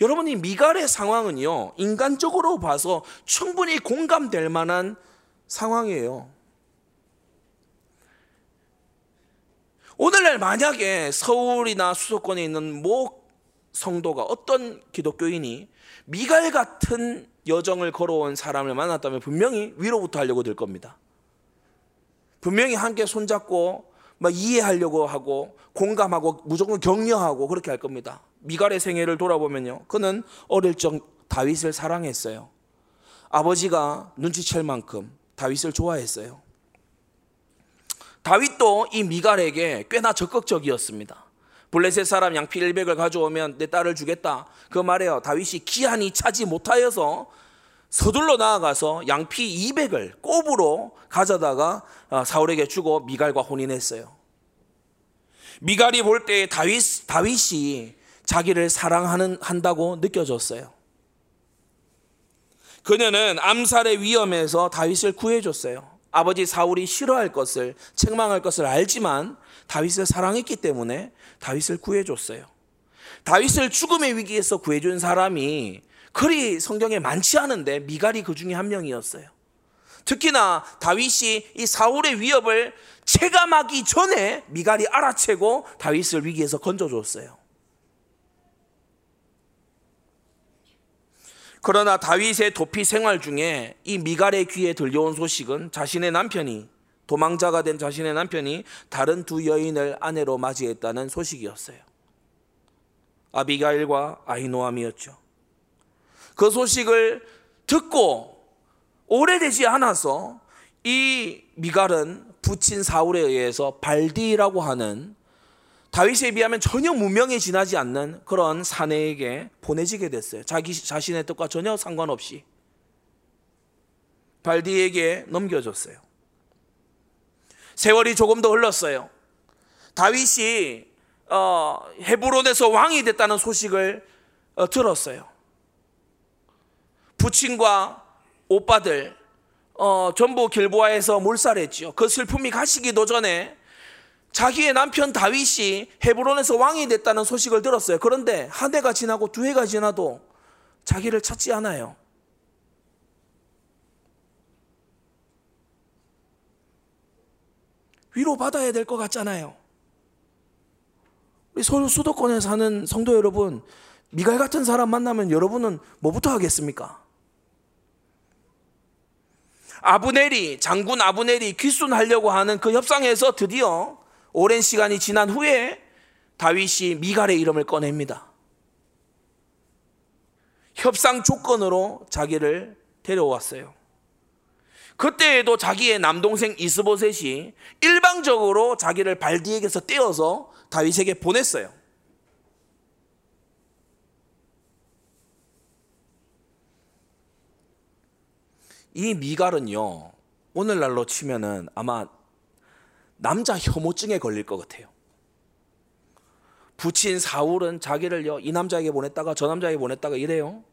여러분 이 미갈의 상황은요 인간적으로 봐서 충분히 공감될 만한 상황이에요. 오늘날 만약에 서울이나 수도권에 있는 모 성도가 어떤 기독교인이 미갈 같은 여정을 걸어온 사람을 만났다면 분명히 위로부터 하려고 들 겁니다. 분명히 함께 손잡고 막 이해하려고 하고 공감하고 무조건 격려하고 그렇게 할 겁니다. 미갈의 생애를 돌아보면요. 그는 어릴 적 다윗을 사랑했어요. 아버지가 눈치챌 만큼 다윗을 좋아했어요. 다윗도 이 미갈에게 꽤나 적극적이었습니다. 블레셋 사람 양피 100을 가져오면 내 딸을 주겠다. 그 말에요. 다윗이 기한이 차지 못하여서 서둘러 나아가서 양피 200을 꼽으로 가져다가 어, 사울에게 주고 미갈과 혼인했어요. 미갈이 볼 때 다윗, 다윗이 자기를 사랑하는 한다고 느껴졌어요. 그녀는 암살의 위험에서 다윗을 구해줬어요. 아버지 사울이 싫어할 것을 책망할 것을 알지만 다윗을 사랑했기 때문에 다윗을 구해줬어요. 다윗을 죽음의 위기에서 구해준 사람이 그리 성경에 많지 않은데 미갈이 그 중에 한 명이었어요. 특히나 다윗이 이 사울의 위협을 체감하기 전에 미갈이 알아채고 다윗을 위기에서 건져줬어요. 그러나 다윗의 도피 생활 중에 이 미갈의 귀에 들려온 소식은 자신의 남편이 도망자가 된 자신의 남편이 다른 두 여인을 아내로 맞이했다는 소식이었어요. 아비가일과 아히노암이었죠. 그 소식을 듣고 오래되지 않아서 이 미갈은 부친 사울에 의해서 발디라고 하는 다윗에 비하면 전혀 무명에 지나지 않는 그런 사내에게 보내지게 됐어요. 자기 자신의 뜻과 전혀 상관없이 발디에게 넘겨졌어요. 세월이 조금 더 흘렀어요. 다윗이 어, 헤브론에서 왕이 됐다는 소식을 어, 들었어요. 부친과 오빠들 어, 전부 길보아에서 몰살했죠. 그 슬픔이 가시기도 전에 자기의 남편 다윗이 헤브론에서 왕이 됐다는 소식을 들었어요. 그런데 한 해가 지나고 두 해가 지나도 자기를 찾지 않아요. 위로받아야 될 것 같잖아요. 우리 서울 수도권에 사는 성도 여러분, 미갈 같은 사람 만나면 여러분은 뭐부터 하겠습니까? 아브넬이, 장군 아브넬이 귀순하려고 하는 그 협상에서 드디어 오랜 시간이 지난 후에 다윗이 미갈의 이름을 꺼냅니다. 협상 조건으로 자기를 데려왔어요. 그때에도 자기의 남동생 이스보셋이 일방적으로 자기를 발디에게서 떼어서 다윗에게 보냈어요. 이 미갈은요, 오늘날로 치면은 아마 남자 혐오증에 걸릴 것 같아요. 부친 사울은 자기를요, 이 남자에게 보냈다가 저 남자에게 보냈다가 이래요.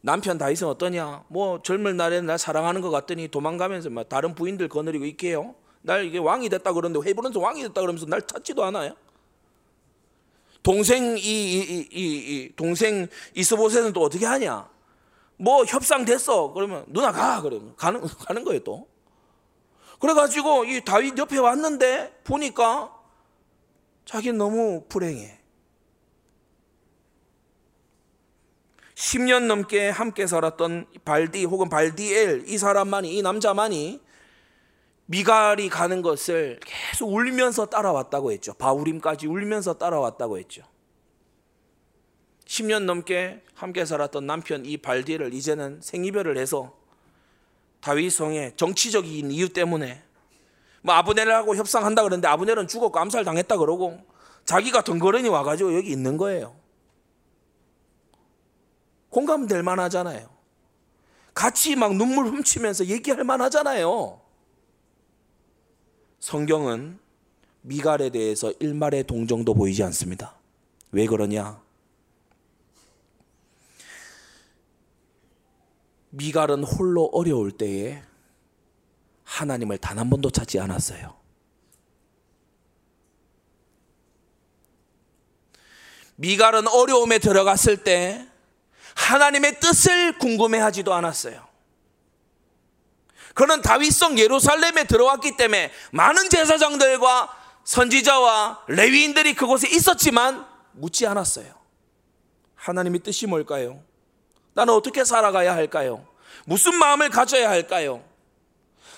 남편 다윗은 어떠냐? 뭐 젊은 날에는 날 사랑하는 것 같더니 도망가면서 막 다른 부인들 거느리고 있게요. 날 이게 왕이 됐다 그러는데 헤브론에서 왕이 됐다 그러면서 날 찾지도 않아요. 동생 이, 이, 이, 이, 이 동생 이스보셋은 또 어떻게 하냐? 뭐 협상 됐어. 그러면 누나 가. 그래 가는 가는 거예요 또. 그래가지고 이 다윗 옆에 왔는데 보니까 자기 너무 불행해. 10년 넘게 함께 살았던 발디 혹은 발디엘 이 사람만이 이 남자만이 미갈이 가는 것을 계속 울면서 따라왔다고 했죠. 바우림까지 울면서 따라왔다고 했죠. 10년 넘게 함께 살았던 남편 이 발디를 이제는 생이별을 해서 다윗 성에 정치적인 이유 때문에 뭐 아브넬하고 협상한다 그러는데 아브넬은 죽었고 암살 당했다 그러고 자기가 덩그러니 와가지고 여기 있는 거예요. 공감될 만하잖아요. 같이 막 눈물 훔치면서 얘기할 만하잖아요. 성경은 미갈에 대해서 일말의 동정도 보이지 않습니다. 왜 그러냐? 미갈은 홀로 어려울 때에 하나님을 단 한 번도 찾지 않았어요. 미갈은 어려움에 들어갔을 때 하나님의 뜻을 궁금해하지도 않았어요. 그는 다윗성 예루살렘에 들어왔기 때문에 많은 제사장들과 선지자와 레위인들이 그곳에 있었지만 묻지 않았어요. 하나님의 뜻이 뭘까요? 나는 어떻게 살아가야 할까요? 무슨 마음을 가져야 할까요?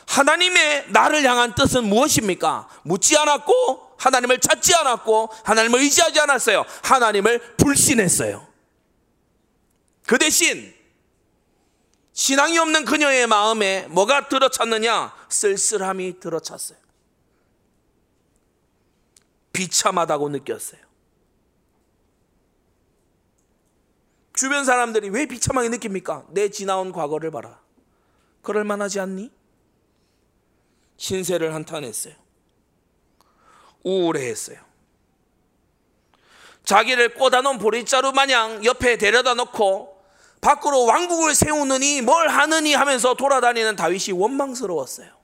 하나님의 나를 향한 뜻은 무엇입니까? 묻지 않았고, 하나님을 찾지 않았고, 하나님을 의지하지 않았어요. 하나님을 불신했어요. 그 대신, 신앙이 없는 그녀의 마음에 뭐가 들어찼느냐? 쓸쓸함이 들어찼어요. 비참하다고 느꼈어요. 주변 사람들이 왜 비참하게 느낍니까? 내 지나온 과거를 봐라. 그럴 만하지 않니? 신세를 한탄했어요. 우울해했어요. 자기를 꽂아놓은 보리자루 마냥 옆에 데려다 놓고 밖으로 왕국을 세우느니 뭘 하느니 하면서 돌아다니는 다윗이 원망스러웠어요.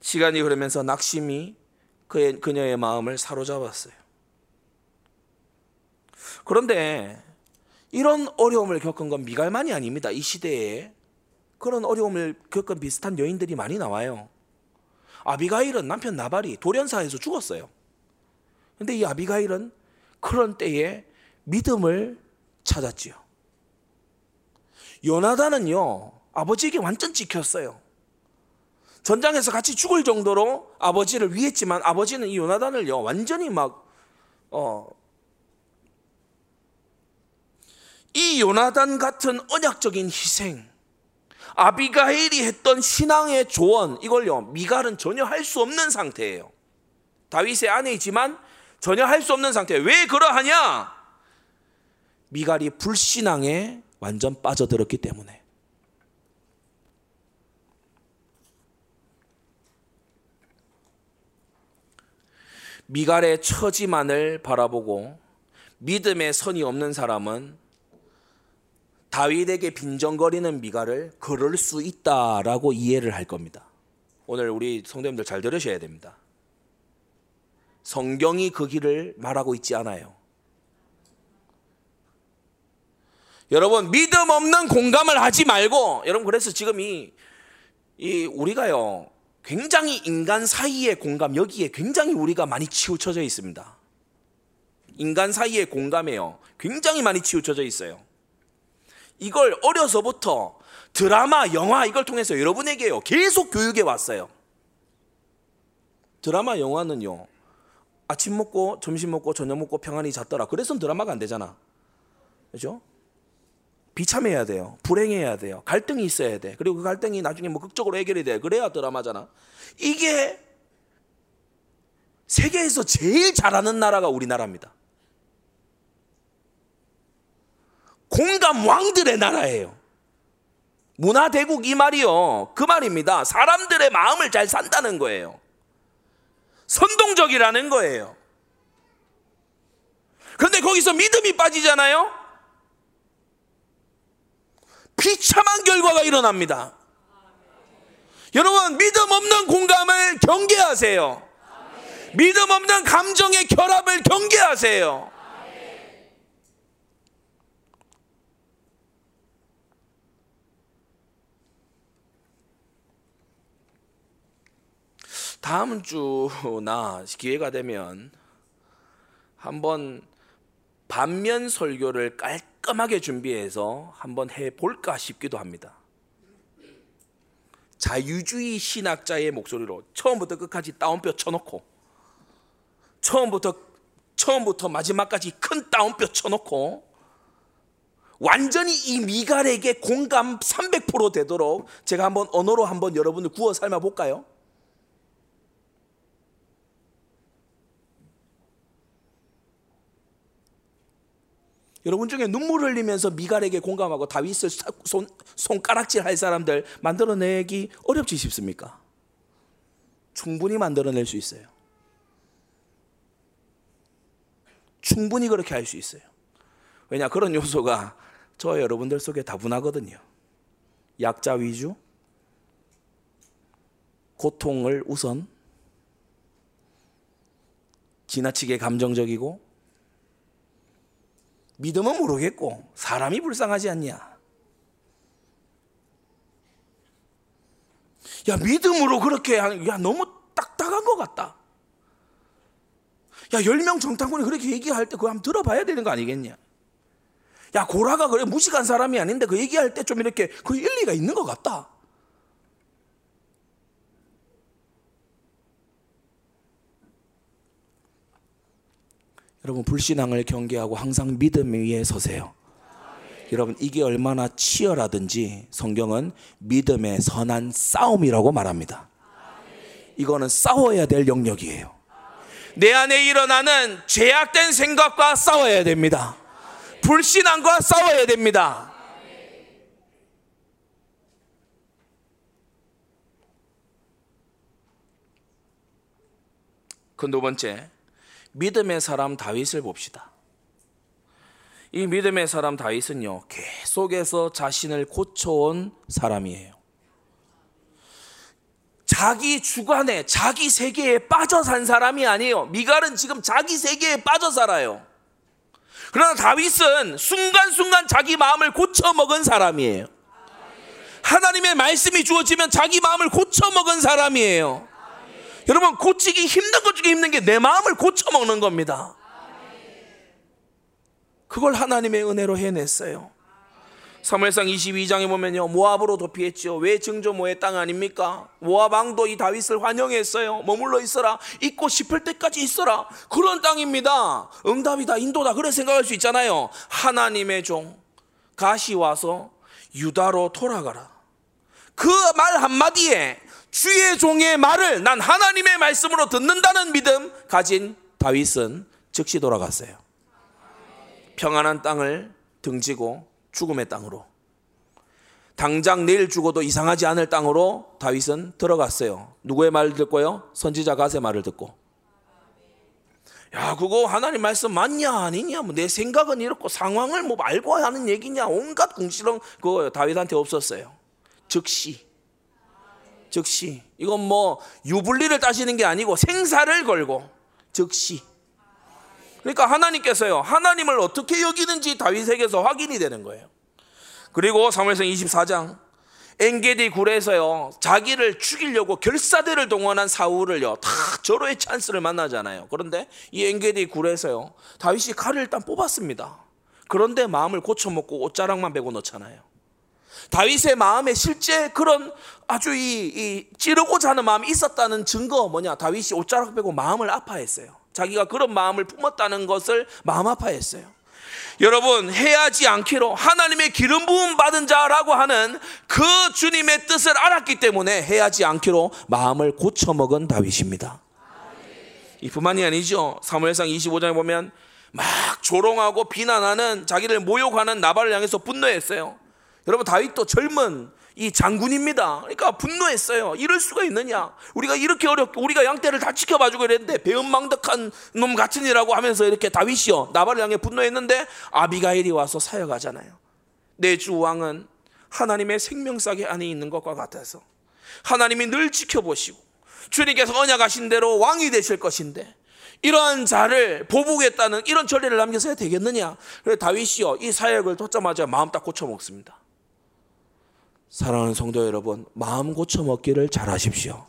시간이 흐르면서 낙심이 그의, 그녀의 마음을 사로잡았어요. 그런데 이런 어려움을 겪은 건 미갈만이 아닙니다. 이 시대에 그런 어려움을 겪은 비슷한 여인들이 많이 나와요. 아비가일은 남편 나발이 돌연사에서 죽었어요. 근데 이 아비가일은 그런 때에 믿음을 찾았지요. 요나단은요, 아버지에게 완전 찍혔어요. 전장에서 같이 죽을 정도로 아버지를 위했지만 아버지는 이 요나단을요, 완전히 막, 어, 이 요나단 같은 언약적인 희생, 아비가일이 했던 신앙의 조언, 이걸요, 미갈은 전혀 할 수 없는 상태예요. 다윗의 아내이지만 전혀 할 수 없는 상태. 왜 그러하냐? 미갈이 불신앙에 완전 빠져들었기 때문에. 미갈의 처지만을 바라보고 믿음의 선이 없는 사람은 다윗에게 빈정거리는 미갈을 그럴 수 있다라고 이해를 할 겁니다. 오늘 우리 성도님들 잘 들으셔야 됩니다. 성경이 그 길을 말하고 있지 않아요. 여러분 믿음 없는 공감을 하지 말고 여러분 그래서 지금 이, 이 우리가요 굉장히 인간 사이의 공감 여기에 굉장히 우리가 많이 치우쳐져 있습니다. 인간 사이의 공감에요 굉장히 많이 치우쳐져 있어요. 이걸 어려서부터 드라마, 영화 이걸 통해서 여러분에게요 계속 교육해 왔어요. 드라마, 영화는요 아침 먹고 점심 먹고 저녁 먹고 평안히 잤더라. 그래서 드라마가 안 되잖아. 그죠? 비참해야 돼요. 불행해야 돼요. 갈등이 있어야 돼. 그리고 그 갈등이 나중에 뭐 극적으로 해결이 돼. 그래야 드라마잖아. 이게 세계에서 제일 잘하는 나라가 우리나라입니다. 공감 왕들의 나라예요. 문화대국 이 말이요. 그 말입니다. 사람들의 마음을 잘 산다는 거예요. 선동적이라는 거예요. 그런데 거기서 믿음이 빠지잖아요? 비참한 결과가 일어납니다. 여러분, 믿음 없는 공감을 경계하세요. 믿음 없는 감정의 결합을 경계하세요. 다음 주나 기회가 되면 한번 반면 설교를 깔끔하게 준비해서 한번 해 볼까 싶기도 합니다. 자유주의 신학자의 목소리로 처음부터 끝까지 따옴표 쳐놓고 처음부터 처음부터 마지막까지 큰 따옴표 쳐놓고 완전히 이 미갈에게 공감 300% 되도록 제가 한번 언어로 한번 여러분들 구워 삶아 볼까요? 여러분 중에 눈물 흘리면서 미갈에게 공감하고 다윗을 손, 손가락질 할 사람들 만들어내기 어렵지 싶습니까? 충분히 만들어낼 수 있어요. 충분히 그렇게 할 수 있어요. 왜냐 그런 요소가 저 여러분들 속에 다분하거든요. 약자 위주, 고통을 우선, 지나치게 감정적이고, 믿음은 모르겠고, 사람이 불쌍하지 않냐? 야, 믿음으로 그렇게, 야, 너무 딱딱한 것 같다. 야, 10명 정탐꾼이 그렇게 얘기할 때 그거 한번 들어봐야 되는 거 아니겠냐? 야, 고라가 그래 무식한 사람이 아닌데 그 얘기할 때 좀 이렇게 그 일리가 있는 것 같다. 여러분, 불신앙을 경계하고 항상 믿음 위에 서세요. 여러분, 이게 얼마나 치열하든지 성경은 믿음의 선한 싸움이라고 말합니다. 이거는 싸워야 될 영역이에요. 내 안에 일어나는 죄악된 생각과 싸워야 됩니다. 불신앙과 싸워야 됩니다. 그 두 번째, 믿음의 사람 다윗을 봅시다. 이 믿음의 사람 다윗은요, 계속해서 자신을 고쳐온 사람이에요. 자기 주관에, 자기 세계에 빠져 산 사람이 아니에요. 미갈은 지금 자기 세계에 빠져 살아요. 그러나 다윗은 순간순간 자기 마음을 고쳐먹은 사람이에요. 하나님의 말씀이 주어지면 자기 마음을 고쳐먹은 사람이에요. 여러분, 고치기 힘든 것 중에 힘든 게 내 마음을 고쳐먹는 겁니다. 그걸 하나님의 은혜로 해냈어요. 사무엘상 22장에 보면요 모압으로 도 피했지요. 왜 증조모의 땅 아닙니까? 모압 왕도 이 다윗을 환영했어요. 머물러 있어라. 있고 싶을 때까지 있어라. 그런 땅입니다. 응답이다, 인도다. 그래 생각할 수 있잖아요. 하나님의 종 가시 와서 유다로 돌아가라. 그 말 한마디에 주의 종의 말을 난 하나님의 말씀으로 듣는다는 믿음 가진 다윗은 즉시 돌아갔어요. 평안한 땅을 등지고 죽음의 땅으로 당장 내일 죽어도 이상하지 않을 땅으로 다윗은 들어갔어요. 누구의 말을 듣고요? 선지자 가세 말을 듣고. 야, 그거 하나님 말씀 맞냐 아니냐? 뭐 내 생각은 이렇고 상황을 뭐 알고 하는 얘기냐? 온갖 궁시렁 그 다윗한테 없었어요. 즉시. 즉시. 이건 뭐 유불리를 따시는 게 아니고 생사를 걸고 즉시. 그러니까 하나님께서요. 하나님을 어떻게 여기는지 다윗에게서 확인이 되는 거예요. 그리고 사무엘상 24장 엔게디 굴에서요 자기를 죽이려고 결사대를 동원한 사울을요 다 절호의 찬스를 만나잖아요. 그런데 이 엔게디 굴에서요 다윗이 칼을 일단 뽑았습니다. 그런데 마음을 고쳐먹고 옷자락만 베고 넣잖아요. 다윗의 마음에 실제 그런 아주 이, 이 찌르고자 하는 마음이 있었다는 증거 뭐냐? 다윗이 옷자락 빼고 마음을 아파했어요. 자기가 그런 마음을 품었다는 것을 마음 아파했어요. 여러분 해야지 않기로 하나님의 기름 부음 받은 자라고 하는 그 주님의 뜻을 알았기 때문에 해야지 않기로 마음을 고쳐 먹은 다윗입니다. 이뿐만이 아니죠. 사무엘상 25장에 보면 막 조롱하고 비난하는 자기를 모욕하는 나발을 향해서 분노했어요. 여러분 다윗도 젊은 이 장군입니다. 그러니까 분노했어요. 이럴 수가 있느냐? 우리가 이렇게 어렵게 우리가 양떼를 다 지켜봐 주고 이랬는데 배은망덕한 놈 같으니라고 하면서 이렇게 다윗이요 나발을 향해 분노했는데 아비가일이 와서 사역하잖아요. 내 주 왕은 하나님의 생명사계 안에 있는 것과 같아서 하나님이 늘 지켜보시고 주님께서 언약하신 대로 왕이 되실 것인데 이러한 자를 보복했다는 이런 전례를 남겨서야 되겠느냐? 그래 다윗이요 이 사역을 듣자마자 마음 딱 고쳐 먹습니다. 사랑하는 성도 여러분, 마음 고쳐 먹기를 잘하십시오.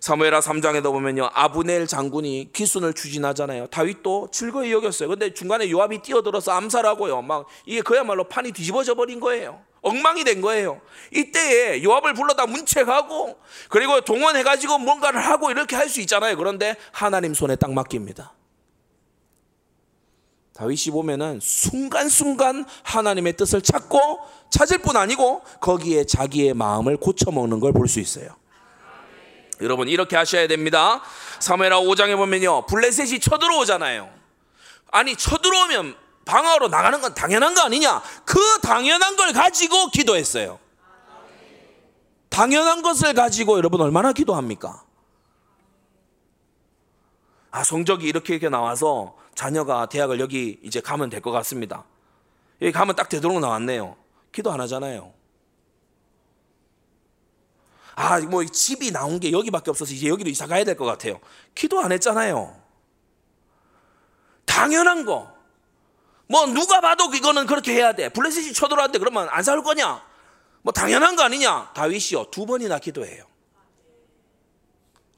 사무엘하 3장에도 보면요. 아브넬 장군이 기순을 추진하잖아요. 다윗도 즐거이 여겼어요. 근데 중간에 요압이 뛰어들어서 암살하고요. 막 이게 그야말로 판이 뒤집어져 버린 거예요. 엉망이 된 거예요. 이때에 요압을 불러다 문책하고 그리고 동원해 가지고 뭔가를 하고 이렇게 할 수 있잖아요. 그런데 하나님 손에 딱 맡깁니다. 다윗이 보면은 순간순간 하나님의 뜻을 찾고 찾을 뿐 아니고 거기에 자기의 마음을 고쳐먹는 걸 볼 수 있어요. 여러분 이렇게 하셔야 됩니다. 사무엘하 5장에 보면요. 블레셋이 쳐들어오잖아요. 아니 쳐들어오면 방어로 나가는 건 당연한 거 아니냐? 그 당연한 걸 가지고 기도했어요. 당연한 것을 가지고 여러분 얼마나 기도합니까? 아 성적이 이렇게 이렇게 나와서 자녀가 대학을 여기 이제 가면 될 것 같습니다. 여기 가면 딱 되도록 나왔네요. 기도 안 하잖아요. 아, 뭐 집이 나온 게 여기밖에 없어서 이제 여기로 이사 가야 될 것 같아요. 기도 안 했잖아요. 당연한 거. 뭐 누가 봐도 이거는 그렇게 해야 돼. 블레셋이 쳐들어왔는데 그러면 안 싸울 거냐? 뭐 당연한 거 아니냐? 다윗이요 두 번이나 기도해요.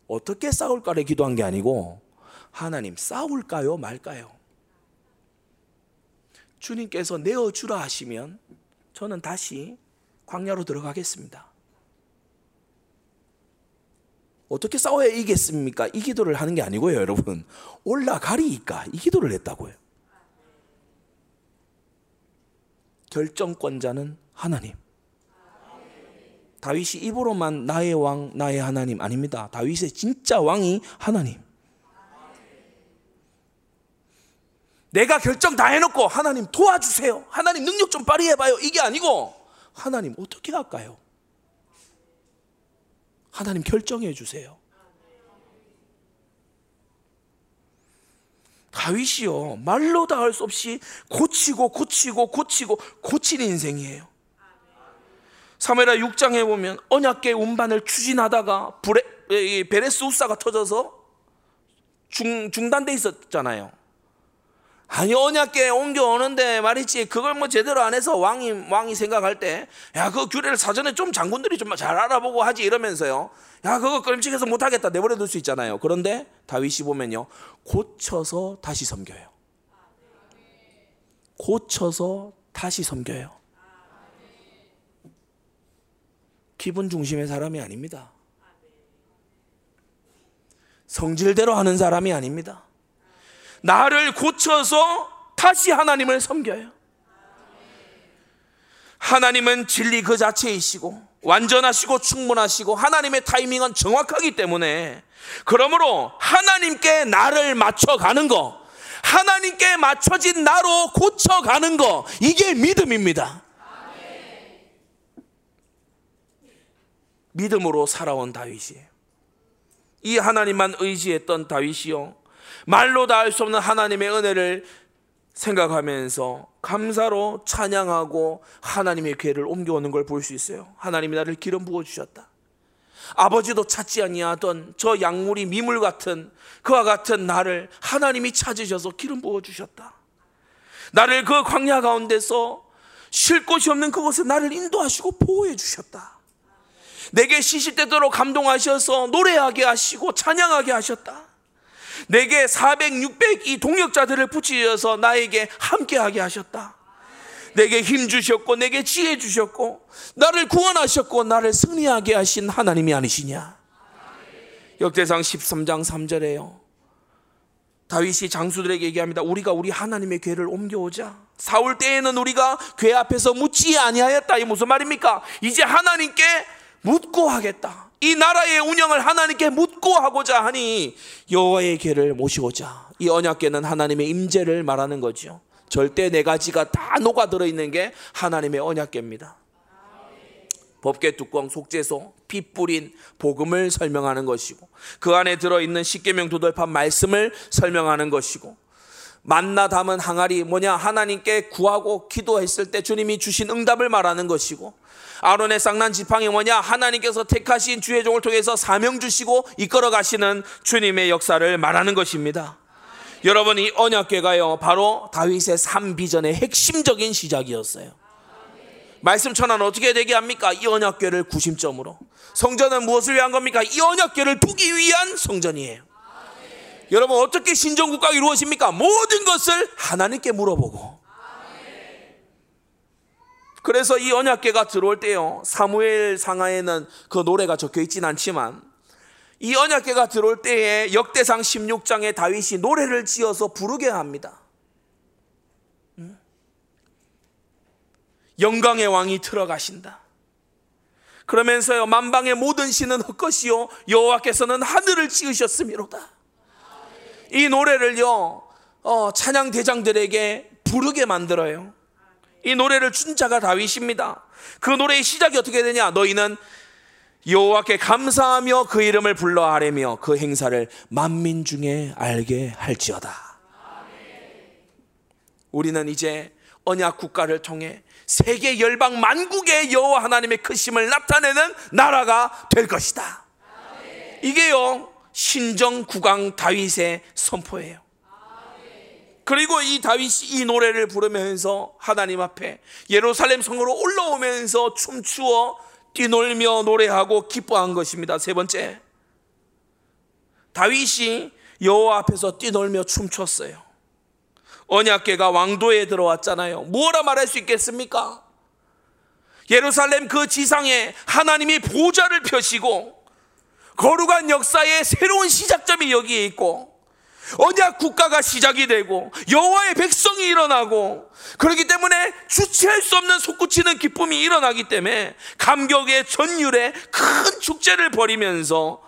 어떻게 싸울까를 기도한 게 아니고 하나님 싸울까요 말까요? 주님께서 내어주라 하시면 저는 다시 광야로 들어가겠습니다. 어떻게 싸워야 이겠습니까? 이 기도를 하는 게 아니고요, 여러분. 올라가리니까 이 기도를 했다고요. 결정권자는 하나님. 다윗이 입으로만 나의 왕, 나의 하나님 아닙니다. 다윗의 진짜 왕이 하나님. 내가 결정 다 해놓고 하나님 도와주세요. 하나님 능력 좀 발휘해봐요. 이게 아니고 하나님 어떻게 할까요? 하나님 결정해 주세요. 다윗이요 말로 다 할 수 없이 고치고 고치고 고치고 고치는 인생이에요. 사무엘하 6장에 보면 언약계 운반을 추진하다가 베레스 우사가 터져서 중, 중단돼 있었잖아요. 아니 언약계 옮겨오는데 말이지 그걸 뭐 제대로 안 해서 왕이 왕이 생각할 때 야 그 규례를 사전에 좀 장군들이 좀 잘 알아보고 하지 이러면서요. 야 그거 끔찍해서 못하겠다. 내버려 둘 수 있잖아요. 그런데 다윗이 보면요. 고쳐서 다시 섬겨요. 고쳐서 다시 섬겨요. 기분 중심의 사람이 아닙니다. 성질대로 하는 사람이 아닙니다 나를 고쳐서 다시 하나님을 섬겨요. 하나님은 진리 그 자체이시고 완전하시고 충분하시고 하나님의 타이밍은 정확하기 때문에 그러므로 하나님께 나를 맞춰가는 거 하나님께 맞춰진 나로 고쳐가는 거 이게 믿음입니다. 믿음으로 살아온 다윗이에요. 이 하나님만 의지했던 다윗이요. 말로 다할수 없는 하나님의 은혜를 생각하면서 감사로 찬양하고 하나님의 괴를 옮겨오는 걸 볼 수 있어요. 하나님이 나를 기름 부어 주셨다. 아버지도 찾지 아니하던 저 약물이 미물 같은 그와 같은 나를 하나님이 찾으셔서 기름 부어 주셨다. 나를 그 광야 가운데서 쉴 곳이 없는 그곳에 나를 인도하시고 보호해 주셨다. 내게 시시때도록 감동하셔서 노래하게 하시고 찬양하게 하셨다. 내게 400, 600 이 동역자들을 붙이셔서 나에게 함께하게 하셨다. 내게 힘 주셨고 내게 지혜 주셨고 나를 구원하셨고 나를 승리하게 하신 하나님이 아니시냐? 역대상 13장 3절에요. 다윗이 장수들에게 얘기합니다. 우리가 우리 하나님의 궤를 옮겨오자. 사울 때에는 우리가 궤 앞에서 묻지 아니하였다. 이 무슨 말입니까? 이제 하나님께 묻고 하겠다. 이 나라의 운영을 하나님께 묻고 하고자 하니 여호와의 궤를 모시고자. 이 언약궤는 하나님의 임재를 말하는 거죠. 절대 네 가지가 다 녹아 들어 있는 게 하나님의 언약궤입니다. 법계 뚜껑 속죄소 피 뿌린 복음을 설명하는 것이고 그 안에 들어 있는 십계명 도돌판 말씀을 설명하는 것이고 만나 담은 항아리 뭐냐 하나님께 구하고 기도했을 때 주님이 주신 응답을 말하는 것이고 아론의 쌍난 지팡이 뭐냐 하나님께서 택하신 주의 종을 통해서 사명 주시고 이끌어 가시는 주님의 역사를 말하는 것입니다. 여러분 이 언약궤가요 바로 다윗의 삶 비전의 핵심적인 시작이었어요. 말씀 천안 어떻게 되게 합니까? 이 언약궤를 구심점으로. 성전은 무엇을 위한 겁니까? 이 언약궤를 두기 위한 성전이에요. 여러분 어떻게 신정 국가가 이루어집니까? 모든 것을 하나님께 물어보고. 그래서 이 언약궤가 들어올 때요. 사무엘 상하에는 그 노래가 적혀 있진 않지만 이 언약궤가 들어올 때에 역대상 16장에 다윗이 노래를 지어서 부르게 합니다. 영광의 왕이 들어가신다. 그러면서요 만방의 모든 신은 헛것이요 여호와께서는 하늘을 지으셨음이로다. 이 노래를요 어, 찬양 대장들에게 부르게 만들어요. 이 노래를 춘 자가 다윗입니다. 그 노래의 시작이 어떻게 되냐? 너희는 여호와께 감사하며 그 이름을 불러 아뢰며 그 행사를 만민 중에 알게 할지어다. 우리는 이제 언약 국가를 통해 세계 열방 만국의 여호와 하나님의 크심을 나타내는 나라가 될 것이다. 이게요 신정 국왕 다윗의 선포예요. 그리고 이 다윗이 이 노래를 부르면서 하나님 앞에 예루살렘 성으로 올라오면서 춤추어 뛰놀며 노래하고 기뻐한 것입니다. 세 번째, 다윗이 여호와 앞에서 뛰놀며 춤췄어요. 언약계가 왕도에 들어왔잖아요. 뭐라 말할 수 있겠습니까? 예루살렘 그 지상에 하나님이 보좌를 펴시고 거룩한 역사의 새로운 시작점이 여기에 있고 언약 국가가 시작이 되고 여호와의 백성이 일어나고 그렇기 때문에 주체할 수 없는 솟구치는 기쁨이 일어나기 때문에 감격의 전율에 큰 축제를 벌이면서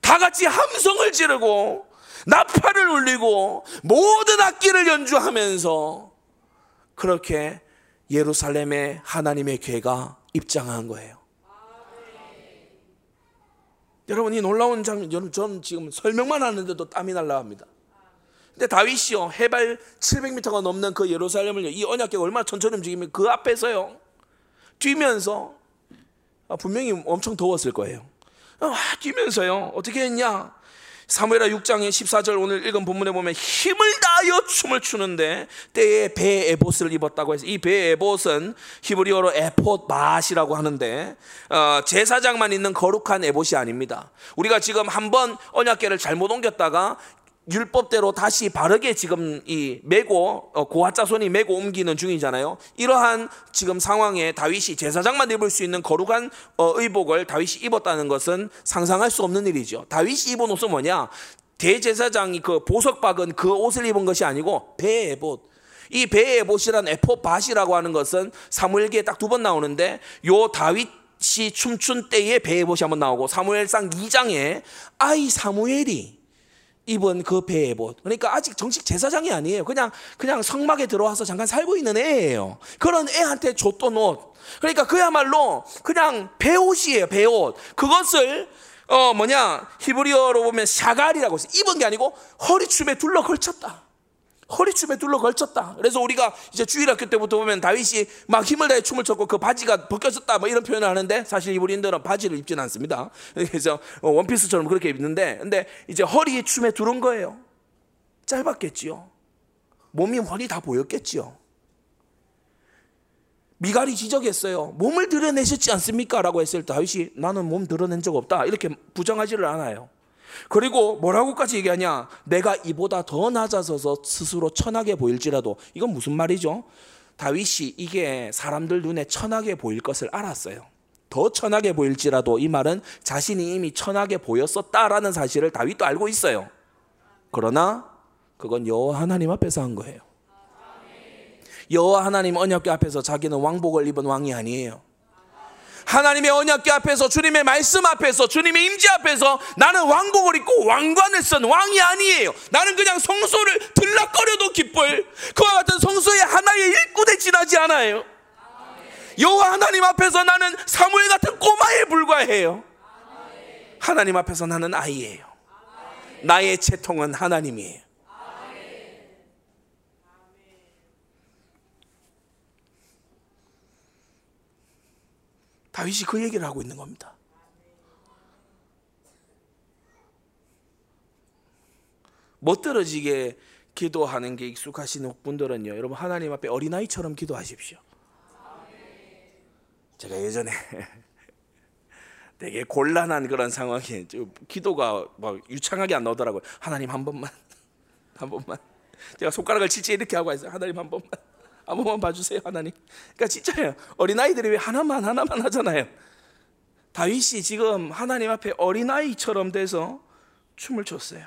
다 같이 함성을 지르고 나팔을 울리고 모든 악기를 연주하면서 그렇게 예루살렘에 하나님의 괴가 입장한 거예요. 여러분 이 놀라운 장면 저는 지금 설명만 하는데도 땀이 날라갑니다. 근데 다윗이요 해발 700m가 넘는 그 예루살렘을 이 언약궤가 얼마나 천천히 움직이면 그 앞에서요 뛰면서 아, 분명히 엄청 더웠을 거예요. 아, 뛰면서요 어떻게 했냐? 사무엘하 6장의 14절 오늘 읽은 본문에 보면 힘을 다하여 춤을 추는데 때에 배 에봇을 입었다고 해서 이배 에봇은 히브리어로 에폿 맛이라고 하는데 어, 제사장만 있는 거룩한 에봇이 아닙니다. 우리가 지금 한번 언약계를 잘못 옮겼다가 율법대로 다시 바르게 지금 이 메고 어, 고아자손이 메고 옮기는 중이잖아요. 이러한 지금 상황에 다윗이 제사장만 입을 수 있는 거룩한 어, 의복을 다윗이 입었다는 것은 상상할 수 없는 일이죠. 다윗이 입은 옷은 뭐냐? 대제사장이 그 보석 박은 그 옷을 입은 것이 아니고 배에봇. 이 배에봇이란 에포밭이라고 하는 것은 사무엘기에 딱 두 번 나오는데 요 다윗이 춤춘 때에 배에봇이 한번 나오고 사무엘상 2장에 아이 사무엘이 입은 그 배의 옷. 그러니까 아직 정식 제사장이 아니에요. 그냥 그냥 성막에 들어와서 잠깐 살고 있는 애예요. 그런 애한테 줬던 옷. 그러니까 그야말로 그냥 배옷이에요. 배옷. 그것을 어 뭐냐 히브리어로 보면 샤갈이라고 해서 입은 게 아니고 허리춤에 둘러 걸쳤다. 허리춤에 둘러 걸쳤다. 그래서 우리가 이제 주일학교 때부터 보면 다윗이 막 힘을 다해 춤을 췄고 그 바지가 벗겨졌다 뭐 이런 표현을 하는데 사실 이브리인들은 바지를 입지는 않습니다. 그래서 원피스처럼 그렇게 입는데 근데 이제 허리 춤에 두른 거예요. 짧았겠지요. 몸이 허리 다 보였겠지요. 미갈이 지적했어요. 몸을 드러내셨지 않습니까? 라고 했을 때 다윗이 나는 몸 드러낸 적 없다. 이렇게 부정하지를 않아요. 그리고 뭐라고까지 얘기하냐? 내가 이보다 더 낮아져서 스스로 천하게 보일지라도 이건 무슨 말이죠? 다윗이 이게 사람들 눈에 천하게 보일 것을 알았어요. 더 천하게 보일지라도 이 말은 자신이 이미 천하게 보였었다라는 사실을 다윗도 알고 있어요. 그러나 그건 여호와 하나님 앞에서 한 거예요. 여호와 하나님 언약궤 앞에서 자기는 왕복을 입은 왕이 아니에요. 하나님의 언약궤 앞에서 주님의 말씀 앞에서 주님의 임재 앞에서 나는 왕복을 입고 왕관을 쓴 왕이 아니에요. 나는 그냥 성소를 들락거려도 기쁠 그와 같은 성소의 하나의 일꾼에 지나지 않아요. 여호와 하나님 앞에서 나는 사무엘 같은 꼬마에 불과해요. 하나님 앞에서 나는 아이예요. 나의 채통은 하나님이에요. 다윗이 그 얘기를 하고 있는 겁니다. 멋들어지게 기도하는 게 익숙하신 분들은요, 여러분 하나님 앞에 어린아이처럼 기도하십시오. 제가 예전에 되게 곤란한 그런 상황에 기도가 막 유창하게 안 나오더라고요. 하나님 한 번만, 한 번만. 제가 손가락을 칠지 이렇게 하고 있어요. 하나님 한 번만, 한 번만 봐주세요, 하나님. 그러니까 진짜예요. 어린 아이들이 왜 하나만 하나만 하잖아요. 다윗이 지금 하나님 앞에 어린 아이처럼 돼서 춤을 췄어요.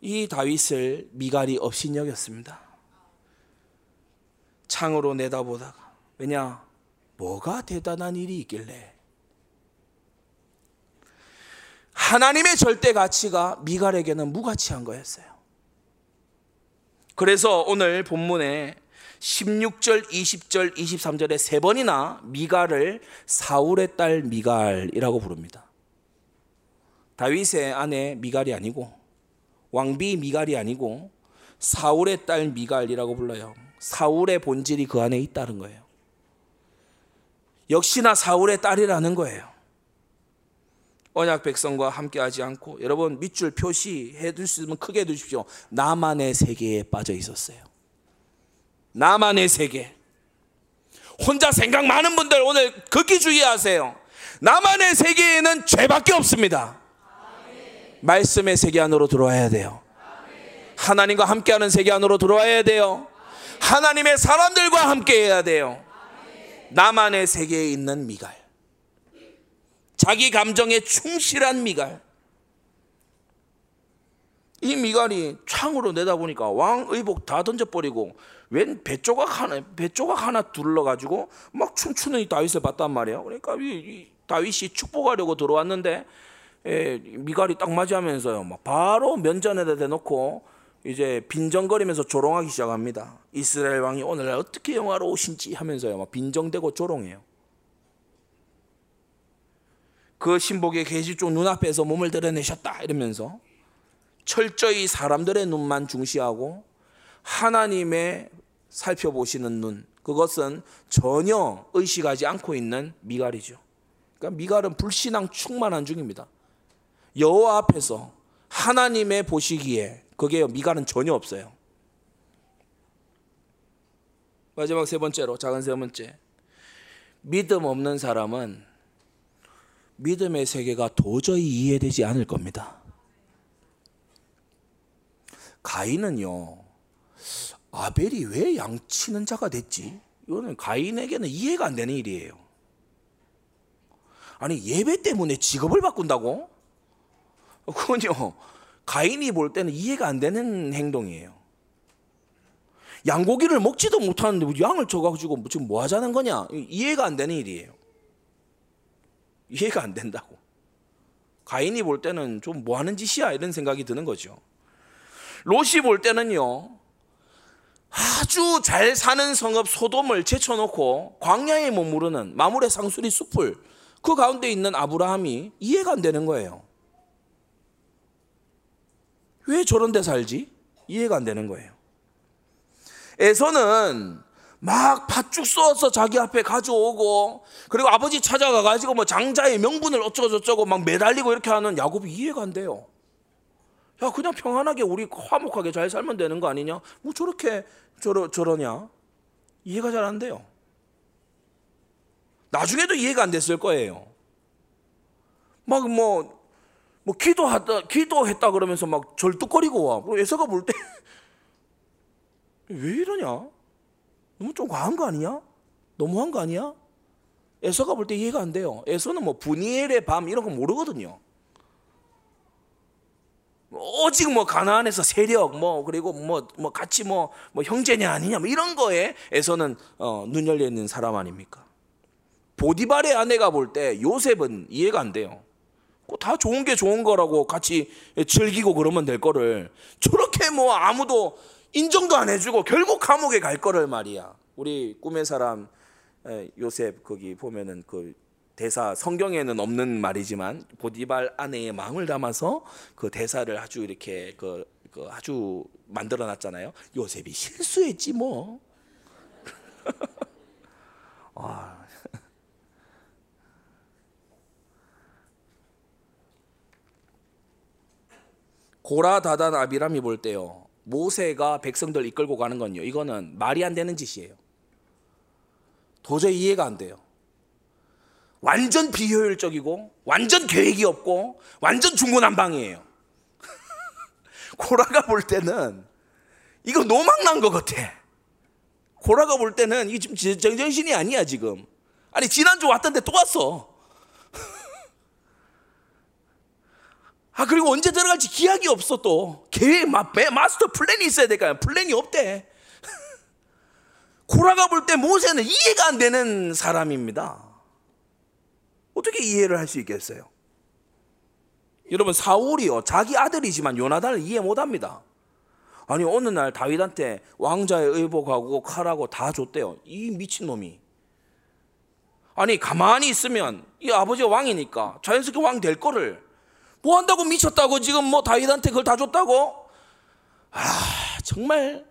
이 다윗을 미갈이 없인 여겼습니다. 창으로 내다보다가 왜냐 뭐가 대단한 일이 있길래 하나님의 절대 가치가 미갈에게는 무가치한 거였어요. 그래서 오늘 본문에 16절, 20절, 23절에 세 번이나 미갈을 사울의 딸 미갈이라고 부릅니다. 다윗의 아내 미갈이 아니고 왕비 미갈이 아니고 사울의 딸 미갈이라고 불러요. 사울의 본질이 그 안에 있다는 거예요. 역시나 사울의 딸이라는 거예요. 언약 백성과 함께하지 않고 여러분 밑줄 표시해 둘 수 있으면 크게 해주십시오. 나만의 세계에 빠져 있었어요. 나만의 세계. 혼자 생각 많은 분들 오늘 극히 주의하세요. 나만의 세계에는 죄밖에 없습니다. 말씀의 세계 안으로 들어와야 돼요. 하나님과 함께하는 세계 안으로 들어와야 돼요. 하나님의 사람들과 함께 해야 돼요. 나만의 세계에 있는 미갈. 자기 감정에 충실한 미갈. 이 미갈이 창으로 내다보니까 왕 의복 다 던져버리고 웬 배조각 하나 배조각 하나 둘러가지고 막 춤추는 이 다윗을 봤단 말이에요. 그러니까 이, 이 다윗이 축복하려고 들어왔는데 에, 미갈이 딱 맞이하면서요. 막 바로 면전에다 대놓고 이제 빈정거리면서 조롱하기 시작합니다. 이스라엘 왕이 오늘날 어떻게 영화로우신지 하면서요. 막 빈정대고 조롱해요. 그 신복의 계시 쪽 눈앞에서 몸을 드러내셨다 이러면서 철저히 사람들의 눈만 중시하고 하나님의 살펴보시는 눈 그것은 전혀 의식하지 않고 있는 미갈이죠. 그러니까 미갈은 불신앙 충만한 중입니다. 여호와 앞에서 하나님의 보시기에 그게 미갈은 전혀 없어요. 마지막 세 번째로 작은 세 번째 믿음 없는 사람은 믿음의 세계가 도저히 이해되지 않을 겁니다. 가인은요 아벨이 왜 양치는 자가 됐지? 이거는 가인에게는 이해가 안 되는 일이에요. 아니 예배 때문에 직업을 바꾼다고? 그건요 가인이 볼 때는 이해가 안 되는 행동이에요. 양고기를 먹지도 못하는데 뭐 양을 줘가지고 지금 뭐 하자는 거냐? 이해가 안 되는 일이에요. 이해가 안 된다고. 가인이 볼 때는 좀 뭐 하는 짓이야? 이런 생각이 드는 거죠. 롯이 볼 때는요, 아주 잘 사는 성읍 소돔을 제쳐놓고 광야에 머무르는 마물의 상수리 숲을 그 가운데 있는 아브라함이 이해가 안 되는 거예요. 왜 저런 데 살지? 이해가 안 되는 거예요. 에서는 막 팥죽 쏘아서 자기 앞에 가져오고 그리고 아버지 찾아가 가지고 뭐 장자의 명분을 어쩌고 저쩌고 막 매달리고 이렇게 하는 야곱이 이해가 안 돼요. 야 그냥 평안하게 우리 화목하게 잘 살면 되는 거 아니냐? 뭐 저렇게 저러 저러냐? 이해가 잘 안 돼요. 나중에도 이해가 안 됐을 거예요. 막뭐 뭐 기도하다 기도했다 그러면서 막 절뚝거리고 와. 그리고 에서가 볼 때 왜 이러냐? 너무 좀 과한 거 아니야? 너무한 거 아니야? 에서가 볼 때 이해가 안 돼요. 에서는 뭐 분이엘의 밤 이런 거 모르거든요. 오직 뭐 가나안에서 세력 뭐 그리고 뭐뭐 같이 뭐뭐 형제냐 아니냐 뭐 이런 거에 에서는 어, 눈 열려 있는 사람 아닙니까? 보디발의 아내가 볼 때 요셉은 이해가 안 돼요. 다 좋은 게 좋은 거라고 같이 즐기고 그러면 될 거를 저렇게 뭐 아무도 인정도 안 해주고 결국 감옥에 갈 거를 말이야. 우리 꿈의 사람 요셉 거기 보면은 그 대사 성경에는 없는 말이지만 보디발 아내의 마음을 담아서 그 대사를 아주 이렇게 그, 그 아주 만들어 놨잖아요. 요셉이 실수했지 뭐. 아. 고라 다단 아비람이 볼 때요. 모세가 백성들 이끌고 가는 건요. 이거는 말이 안 되는 짓이에요. 도저히 이해가 안 돼요. 완전 비효율적이고 완전 계획이 없고 완전 중구난방이에요. 고라가 볼 때는 이거 노망난 것 같아. 고라가 볼 때는 이게 지금 정정신이 아니야 지금. 아니 지난주 왔던데 또 왔어. 아 그리고 언제 들어갈지 기약이 없어 또 계획 마스터 플랜이 있어야 될까요? 플랜이 없대. 고라가 볼 때 모세는 이해가 안 되는 사람입니다. 어떻게 이해를 할 수 있겠어요? 여러분 사울이요 자기 아들이지만 요나단을 이해 못합니다. 아니 어느 날 다윗한테 왕자의 의복하고 칼하고 다 줬대요. 이 미친 놈이. 아니 가만히 있으면 이 아버지가 왕이니까 자연스럽게 왕 될 거를 뭐 한다고 미쳤다고 지금 뭐 다윗한테 그걸 다 줬다고? 아 정말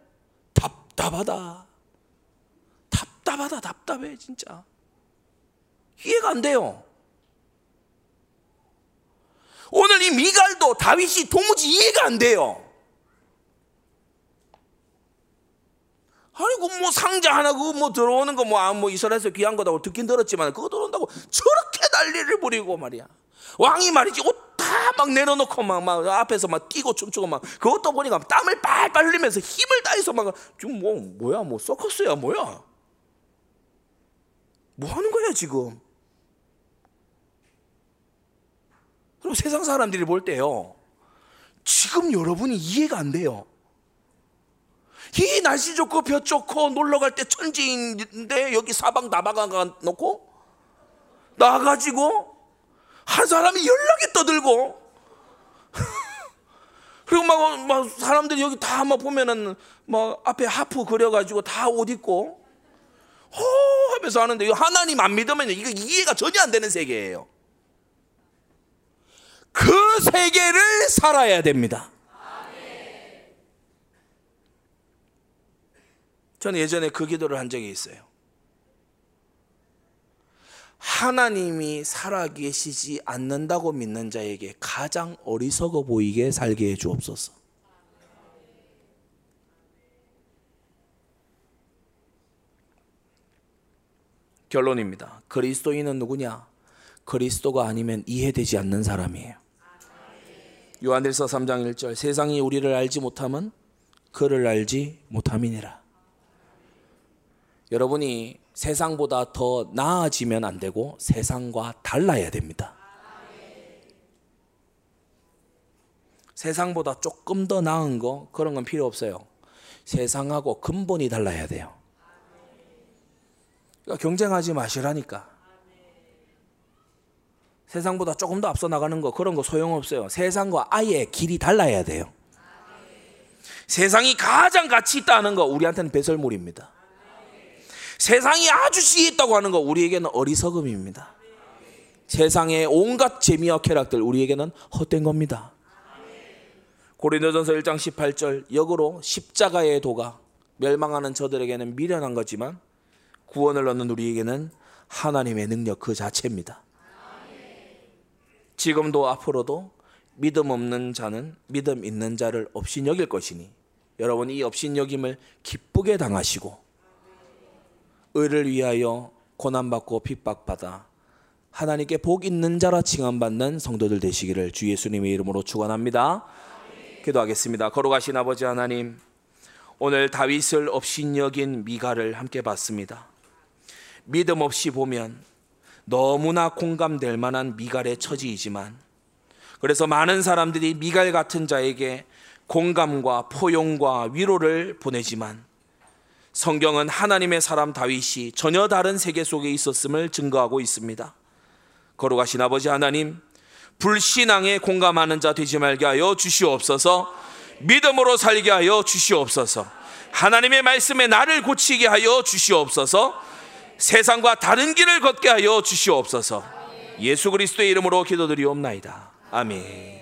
답답하다. 답답하다 답답해 진짜. 이해가 안 돼요. 오늘 이 미갈도 다윗이 도무지 이해가 안 돼요. 아니 그뭐 상자 하나 그거 뭐 들어오는 거뭐 아, 뭐 이스라엘에서 귀한 거다고 듣긴 들었지만 그거 들어온다고 저렇게 난리를 부리고 말이야. 왕이 말이지 옷 다 막 내려놓고 막, 막 앞에서 막 뛰고 춤추고 막 그것도 보니까 땀을 빨빨 흘리면서 힘을 다해서 막 지금 뭐 뭐야 뭐 서커스야 뭐야 뭐 하는 거야 지금 그럼 세상 사람들이 볼 때요. 지금 여러분이 이해가 안 돼요. 이 날씨 좋고 볕 좋고 놀러 갈 때 천지인데 여기 사방 나방가 놓고 나가지고 한 사람이 연락이 떠들고 그리고 막, 막 사람들이 여기 다 막 보면은 막 앞에 하프 그려가지고 다 옷 입고 호 하면서 하는데 하나님 안 믿으면 이거 이해가 전혀 안 되는 세계예요. 그 세계를 살아야 됩니다. 저는 예전에 그 기도를 한 적이 있어요. 하나님이 살아계시지 않는다고 믿는 자에게 가장 어리석어 보이게 살게 해 주옵소서. 결론입니다. 그리스도인은 누구냐? 그리스도가 아니면 이해되지 않는 사람이에요. 요한일서 3장 1절 세상이 우리를 알지 못함은 그를 알지 못함이니라. 여러분이 세상보다 더 나아지면 안 되고 세상과 달라야 됩니다. 세상보다 조금 더 나은 거 그런 건 필요 없어요. 세상하고 근본이 달라야 돼요. 그러니까 경쟁하지 마시라니까. 세상보다 조금 더 앞서 나가는 거 그런 거 소용없어요. 세상과 아예 길이 달라야 돼요. 세상이 가장 가치 있다는 거 우리한테는 배설물입니다. 세상이 아주 있다고 하는 거 우리에게는 어리석음입니다. 세상의 온갖 재미와 쾌락들 우리에게는 헛된 겁니다. 고린도전서 1장 18절 역으로 십자가의 도가 멸망하는 저들에게는 미련한 거지만 구원을 얻는 우리에게는 하나님의 능력 그 자체입니다. 지금도 앞으로도 믿음 없는 자는 믿음 있는 자를 없인 여길 것이니 여러분 이 없인 여김을 기쁘게 당하시고 의를 위하여 고난받고 핍박받아 하나님께 복 있는 자라 칭함받는 성도들 되시기를 주 예수님의 이름으로 축원합니다. 기도하겠습니다. 걸어가신 아버지 하나님 오늘 다윗을 없인 여긴 미가를 함께 봤습니다. 믿음 없이 보면 너무나 공감될 만한 미갈의 처지이지만 그래서 많은 사람들이 미갈 같은 자에게 공감과 포용과 위로를 보내지만 성경은 하나님의 사람 다윗이 전혀 다른 세계 속에 있었음을 증거하고 있습니다. 거룩하신 아버지 하나님, 불신앙에 공감하는 자 되지 말게 하여 주시옵소서. 믿음으로 살게 하여 주시옵소서. 하나님의 말씀에 나를 고치게 하여 주시옵소서. 세상과 다른 길을 걷게 하여 주시옵소서. 예수 그리스도의 이름으로 기도드리옵나이다. 아멘.